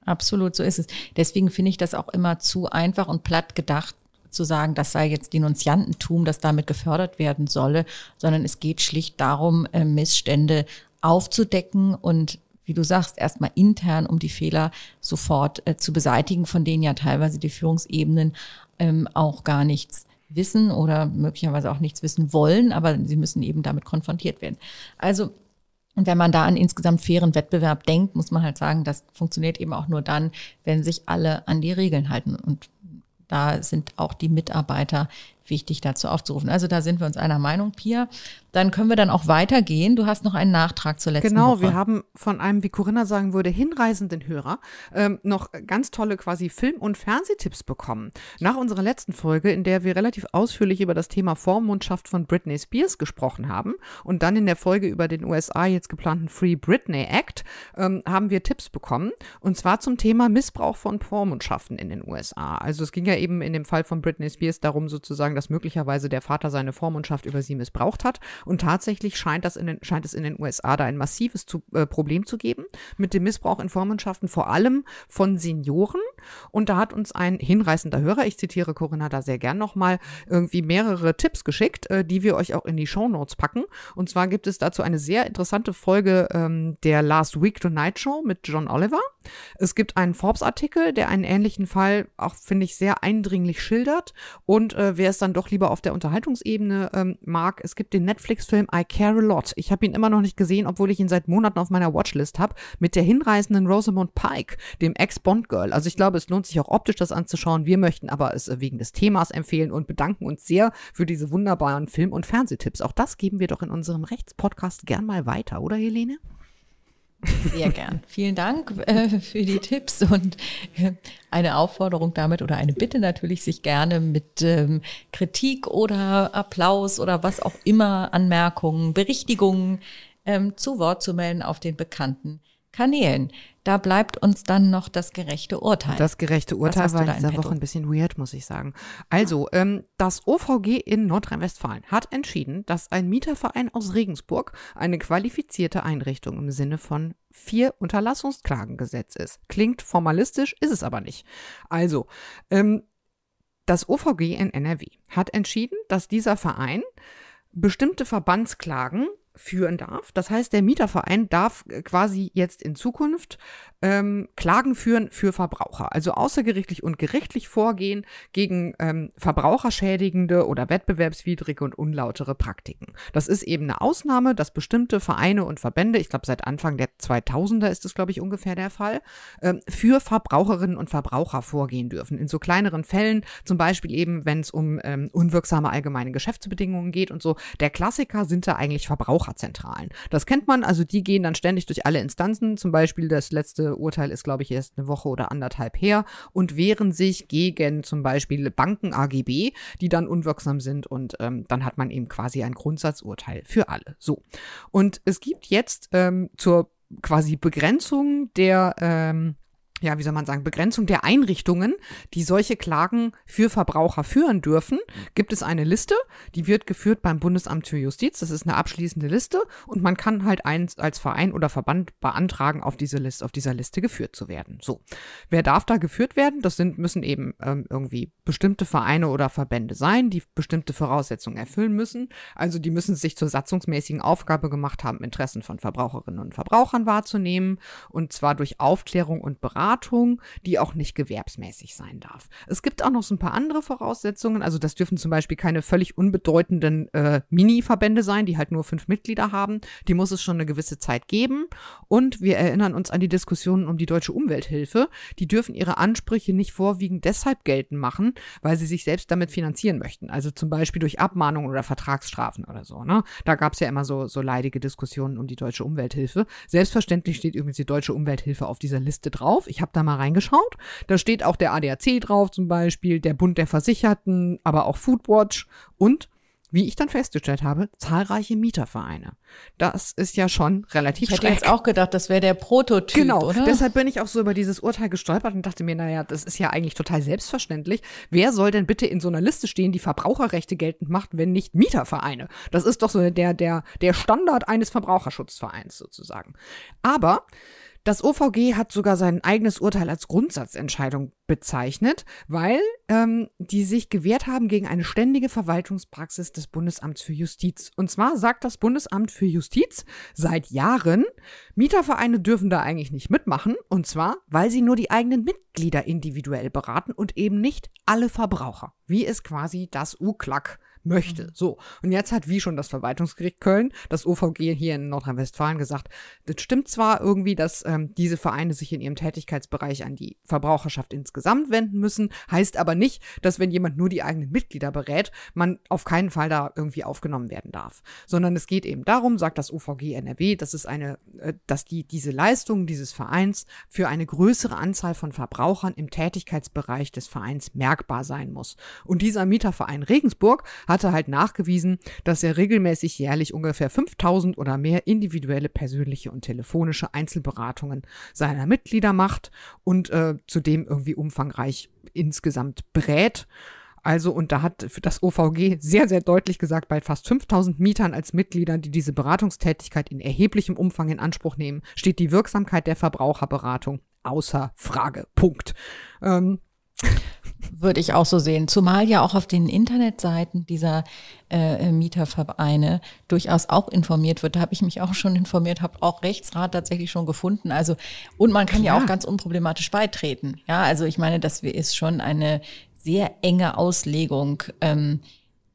Absolut, so ist es. Deswegen finde ich das auch immer zu einfach und platt gedacht, zu sagen, das sei jetzt Denunziantentum, das damit gefördert werden solle, sondern es geht schlicht darum, äh, Missstände aufzudecken und wie du sagst, erstmal intern, um die Fehler sofort äh, zu beseitigen, von denen ja teilweise die Führungsebenen ähm, auch gar nichts wissen oder möglicherweise auch nichts wissen wollen, aber sie müssen eben damit konfrontiert werden. Also und wenn man da an insgesamt fairen Wettbewerb denkt, muss man halt sagen, das funktioniert eben auch nur dann, wenn sich alle an die Regeln halten. Und da sind auch die Mitarbeiter wichtig dazu aufzurufen. Also da sind wir uns einer Meinung, Pia. Dann können wir dann auch weitergehen. Du hast noch einen Nachtrag zur letzten genau, Woche. Genau, wir haben von einem, wie Corinna sagen würde, hinreisenden Hörer ähm, noch ganz tolle quasi Film- und Fernsehtipps bekommen. Nach unserer letzten Folge, in der wir relativ ausführlich über das Thema Vormundschaft von Britney Spears gesprochen haben und dann in der Folge über den USA jetzt geplanten Free Britney Act, ähm, haben wir Tipps bekommen. Und zwar zum Thema Missbrauch von Vormundschaften in den USA. Also es ging ja eben in dem Fall von Britney Spears darum, sozusagen, dass möglicherweise der Vater seine Vormundschaft über sie missbraucht hat. Und tatsächlich scheint, das in den, scheint es in den USA da ein massives zu, äh, Problem zu geben mit dem Missbrauch in Vormundschaften, vor allem von Senioren. Und da hat uns ein hinreißender Hörer, ich zitiere Corinna da sehr gern nochmal, irgendwie mehrere Tipps geschickt, äh, die wir euch auch in die Show Notes packen. Und zwar gibt es dazu eine sehr interessante Folge ähm, der Last Week Tonight Show mit John Oliver. Es gibt einen Forbes-Artikel, der einen ähnlichen Fall auch, finde ich, sehr eindringlich schildert. Und äh, wer es dann doch lieber auf der Unterhaltungsebene ähm, mag, es gibt den Netflix-Film I Care a Lot. Ich habe ihn immer noch nicht gesehen, obwohl ich ihn seit Monaten auf meiner Watchlist habe, mit der hinreißenden Rosamund Pike, dem Ex-Bond-Girl. Also ich glaube, es lohnt sich auch optisch das anzuschauen. Wir möchten aber es äh, wegen des Themas empfehlen und bedanken uns sehr für diese wunderbaren Film- und Fernsehtipps. Auch das geben wir doch in unserem Rechtspodcast gern mal weiter, oder Helene? Sehr gern. Vielen Dank äh, für die Tipps und äh, eine Aufforderung damit oder eine Bitte natürlich, sich gerne mit ähm, Kritik oder Applaus oder was auch immer, Anmerkungen, Berichtigungen ähm, zu Wort zu melden auf den bekannten Kanälen. Da bleibt uns dann noch das gerechte Urteil. Das gerechte Urteil war in dieser Woche ein bisschen weird, muss ich sagen. Also, ähm, das OVG in Nordrhein-Westfalen hat entschieden, dass ein Mieterverein aus Regensburg eine qualifizierte Einrichtung im Sinne von vier Unterlassungsklagengesetz ist. Klingt formalistisch, ist es aber nicht. Also, ähm, das OVG in NRW hat entschieden, dass dieser Verein bestimmte Verbandsklagen führen darf. Das heißt, der Mieterverein darf quasi jetzt in Zukunft ähm, Klagen führen für Verbraucher, also außergerichtlich und gerichtlich vorgehen gegen ähm, verbraucherschädigende oder wettbewerbswidrige und unlautere Praktiken. Das ist eben eine Ausnahme, dass bestimmte Vereine und Verbände, ich glaube seit Anfang der 2000er ist das glaube ich ungefähr der Fall, ähm, für Verbraucherinnen und Verbraucher vorgehen dürfen. In so kleineren Fällen, zum Beispiel eben, wenn es um ähm, unwirksame allgemeine Geschäftsbedingungen geht und so. Der Klassiker sind da eigentlich Verbraucherzentralen. Das kennt man, also die gehen dann ständig durch alle Instanzen, zum Beispiel das letzte Urteil ist, glaube ich, erst eine Woche oder anderthalb her und wehren sich gegen zum Beispiel Banken AGB, die dann unwirksam sind und ähm, dann hat man eben quasi ein Grundsatzurteil für alle. So. Und es gibt jetzt ähm, zur quasi Begrenzung der ähm, ja, wie soll man sagen, Begrenzung der Einrichtungen, die solche Klagen für Verbraucher führen dürfen, gibt es eine Liste, die wird geführt beim Bundesamt für Justiz. Das ist eine abschließende Liste und man kann halt eins als Verein oder Verband beantragen, auf diese Liste, auf dieser Liste geführt zu werden. So. Wer darf da geführt werden? Das sind, müssen eben ähm, irgendwie bestimmte Vereine oder Verbände sein, die bestimmte Voraussetzungen erfüllen müssen. Also die müssen sich zur satzungsmäßigen Aufgabe gemacht haben, Interessen von Verbraucherinnen und Verbrauchern wahrzunehmen und zwar durch Aufklärung und Beratung Beratung, die auch nicht gewerbsmäßig sein darf. Es gibt auch noch so ein paar andere Voraussetzungen. Also das dürfen zum Beispiel keine völlig unbedeutenden äh, Mini-Verbände sein, die halt nur fünf Mitglieder haben. Die muss es schon eine gewisse Zeit geben. Und wir erinnern uns an die Diskussionen um die deutsche Umwelthilfe. Die dürfen ihre Ansprüche nicht vorwiegend deshalb geltend machen, weil sie sich selbst damit finanzieren möchten. Also zum Beispiel durch Abmahnungen oder Vertragsstrafen oder so. Ne? Da gab es ja immer so, so leidige Diskussionen um die deutsche Umwelthilfe. Selbstverständlich steht übrigens die deutsche Umwelthilfe auf dieser Liste drauf. Ich ich habe da mal reingeschaut. Da steht auch der ADAC drauf zum Beispiel, der Bund der Versicherten, aber auch Foodwatch und wie ich dann festgestellt habe, zahlreiche Mietervereine. Das ist ja schon relativ Ich hätte jetzt auch gedacht, das wäre der Prototyp, Genau, oder? deshalb bin ich auch so über dieses Urteil gestolpert und dachte mir, naja, das ist ja eigentlich total selbstverständlich. Wer soll denn bitte in so einer Liste stehen, die Verbraucherrechte geltend macht, wenn nicht Mietervereine? Das ist doch so der, der, der Standard eines Verbraucherschutzvereins sozusagen. Aber das OVG hat sogar sein eigenes Urteil als Grundsatzentscheidung bezeichnet, weil ähm, die sich gewehrt haben gegen eine ständige Verwaltungspraxis des Bundesamts für Justiz. Und zwar sagt das Bundesamt für Justiz seit Jahren, Mietervereine dürfen da eigentlich nicht mitmachen. Und zwar, weil sie nur die eigenen Mitglieder individuell beraten und eben nicht alle Verbraucher, wie es quasi das UKLAG möchte. Mhm. So. Und jetzt hat wie schon das Verwaltungsgericht Köln, das OVG hier in Nordrhein-Westfalen gesagt, das stimmt zwar irgendwie, dass ähm, diese Vereine sich in ihrem Tätigkeitsbereich an die Verbraucherschaft insgesamt wenden müssen, heißt aber nicht, dass wenn jemand nur die eigenen Mitglieder berät, man auf keinen Fall da irgendwie aufgenommen werden darf. Sondern es geht eben darum, sagt das OVG NRW, dass es eine, äh, dass die, diese Leistungen dieses Vereins für eine größere Anzahl von Verbrauchern im Tätigkeitsbereich des Vereins merkbar sein muss. Und dieser Mieterverein Regensburg hatte halt nachgewiesen, dass er regelmäßig jährlich ungefähr 5000 oder mehr individuelle persönliche und telefonische Einzelberatungen seiner Mitglieder macht und äh, zudem irgendwie umfangreich insgesamt berät. Also, und da hat das OVG sehr, sehr deutlich gesagt, bei fast 5000 Mietern als Mitgliedern, die diese Beratungstätigkeit in erheblichem Umfang in Anspruch nehmen, steht die Wirksamkeit der Verbraucherberatung außer Frage. Punkt. Ähm, Würde ich auch so sehen. Zumal ja auch auf den Internetseiten dieser äh, Mietervereine durchaus auch informiert wird. Da habe ich mich auch schon informiert, habe auch Rechtsrat tatsächlich schon gefunden. Also und man kann ja Klar. auch ganz unproblematisch beitreten. Ja, also ich meine, das ist schon eine sehr enge Auslegung ähm,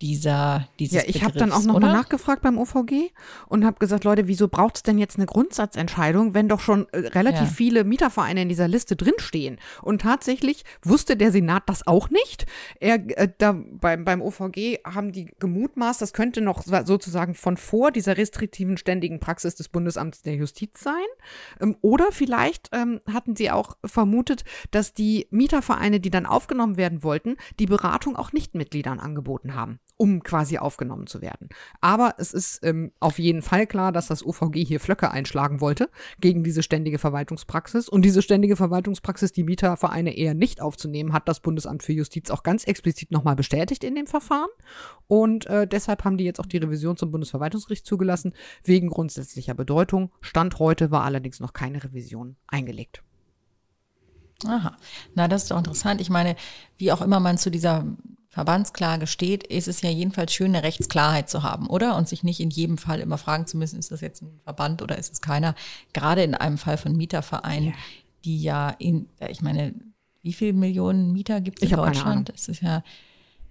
dieser dieses Ja, ich habe dann auch nochmal nachgefragt beim OVG und habe gesagt, Leute, wieso braucht es denn jetzt eine Grundsatzentscheidung, wenn doch schon äh, relativ Ja. viele Mietervereine in dieser Liste drinstehen? Und tatsächlich wusste der Senat das auch nicht. Er, äh, da, beim, beim OVG haben die gemutmaßt, das könnte noch so- sozusagen von vor dieser restriktiven ständigen Praxis des Bundesamts der Justiz sein. Ähm, oder vielleicht ähm, hatten sie auch vermutet, dass die Mietervereine, die dann aufgenommen werden wollten, die Beratung auch Nichtmitgliedern angeboten haben, um quasi aufgenommen zu werden. Aber es ist ähm, auf jeden Fall klar, dass das OVG hier Flöcke einschlagen wollte gegen diese ständige Verwaltungspraxis. Und diese ständige Verwaltungspraxis, die Mietervereine eher nicht aufzunehmen, hat das Bundesamt für Justiz auch ganz explizit nochmal bestätigt in dem Verfahren. Und äh, deshalb haben die jetzt auch die Revision zum Bundesverwaltungsgericht zugelassen, wegen grundsätzlicher Bedeutung. Stand heute war allerdings noch keine Revision eingelegt. Aha. Na, das ist doch interessant. Ich meine, wie auch immer man zu dieser Verbandsklage steht, ist es ja jedenfalls schön, eine Rechtsklarheit zu haben, oder? Und sich nicht in jedem Fall immer fragen zu müssen, ist das jetzt ein Verband oder ist es keiner? Gerade in einem Fall von Mietervereinen, die ja in, ich meine, wie viele Millionen Mieter gibt es in Deutschland? Das ist ja,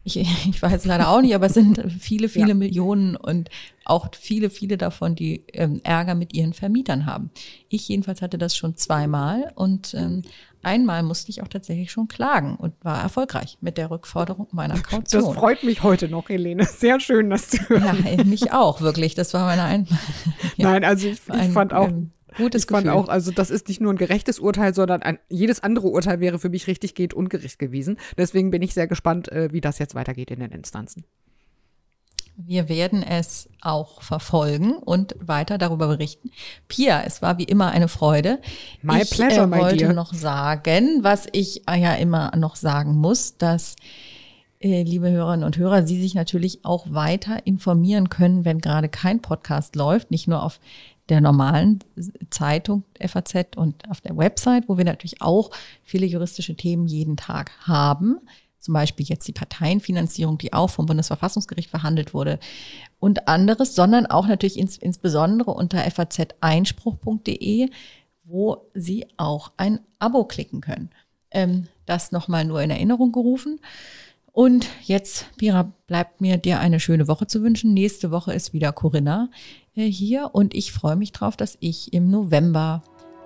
ich, ich weiß leider auch nicht, aber es sind viele, viele Ja. Millionen und auch viele, viele davon, die ähm, Ärger mit ihren Vermietern haben. Ich jedenfalls hatte das schon zweimal und ähm, einmal musste ich auch tatsächlich schon klagen und war erfolgreich mit der Rückforderung meiner Das Kaution. freut mich heute noch, Helene. Sehr schön, dass du. ja, mich auch, wirklich. Das war meine ein, ja, Nein, also ich, ich ein, fand auch. ähm, gutes ich fand Gefühl. auch, also das ist nicht nur ein gerechtes Urteil, sondern ein, jedes andere Urteil wäre für mich richtig geht ungerecht gewesen. Deswegen bin ich sehr gespannt, äh, wie das jetzt weitergeht in den Instanzen. Wir werden es auch verfolgen und weiter darüber berichten. Pia, es war wie immer eine Freude. My ich pleasure, äh, wollte dear. noch sagen, was ich äh, ja immer noch sagen muss, dass äh, liebe Hörerinnen und Hörer, Sie sich natürlich auch weiter informieren können, wenn gerade kein Podcast läuft, nicht nur auf der normalen Zeitung FAZ und auf der Website, wo wir natürlich auch viele juristische Themen jeden Tag haben. Zum Beispiel jetzt die Parteienfinanzierung, die auch vom Bundesverfassungsgericht verhandelt wurde und anderes, sondern auch natürlich ins, insbesondere unter faz-einspruch.de, wo Sie auch ein Abo klicken können. Ähm, das nochmal nur in Erinnerung gerufen. Und jetzt, Pira, bleibt mir dir eine schöne Woche zu wünschen. Nächste Woche ist wieder Corinna äh, hier und ich freue mich drauf, dass ich im November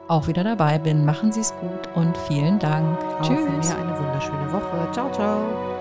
auch wieder dabei bin. Machen Sie es gut und vielen Dank. Von mir eine wunderschöne Woche. Ciao, ciao.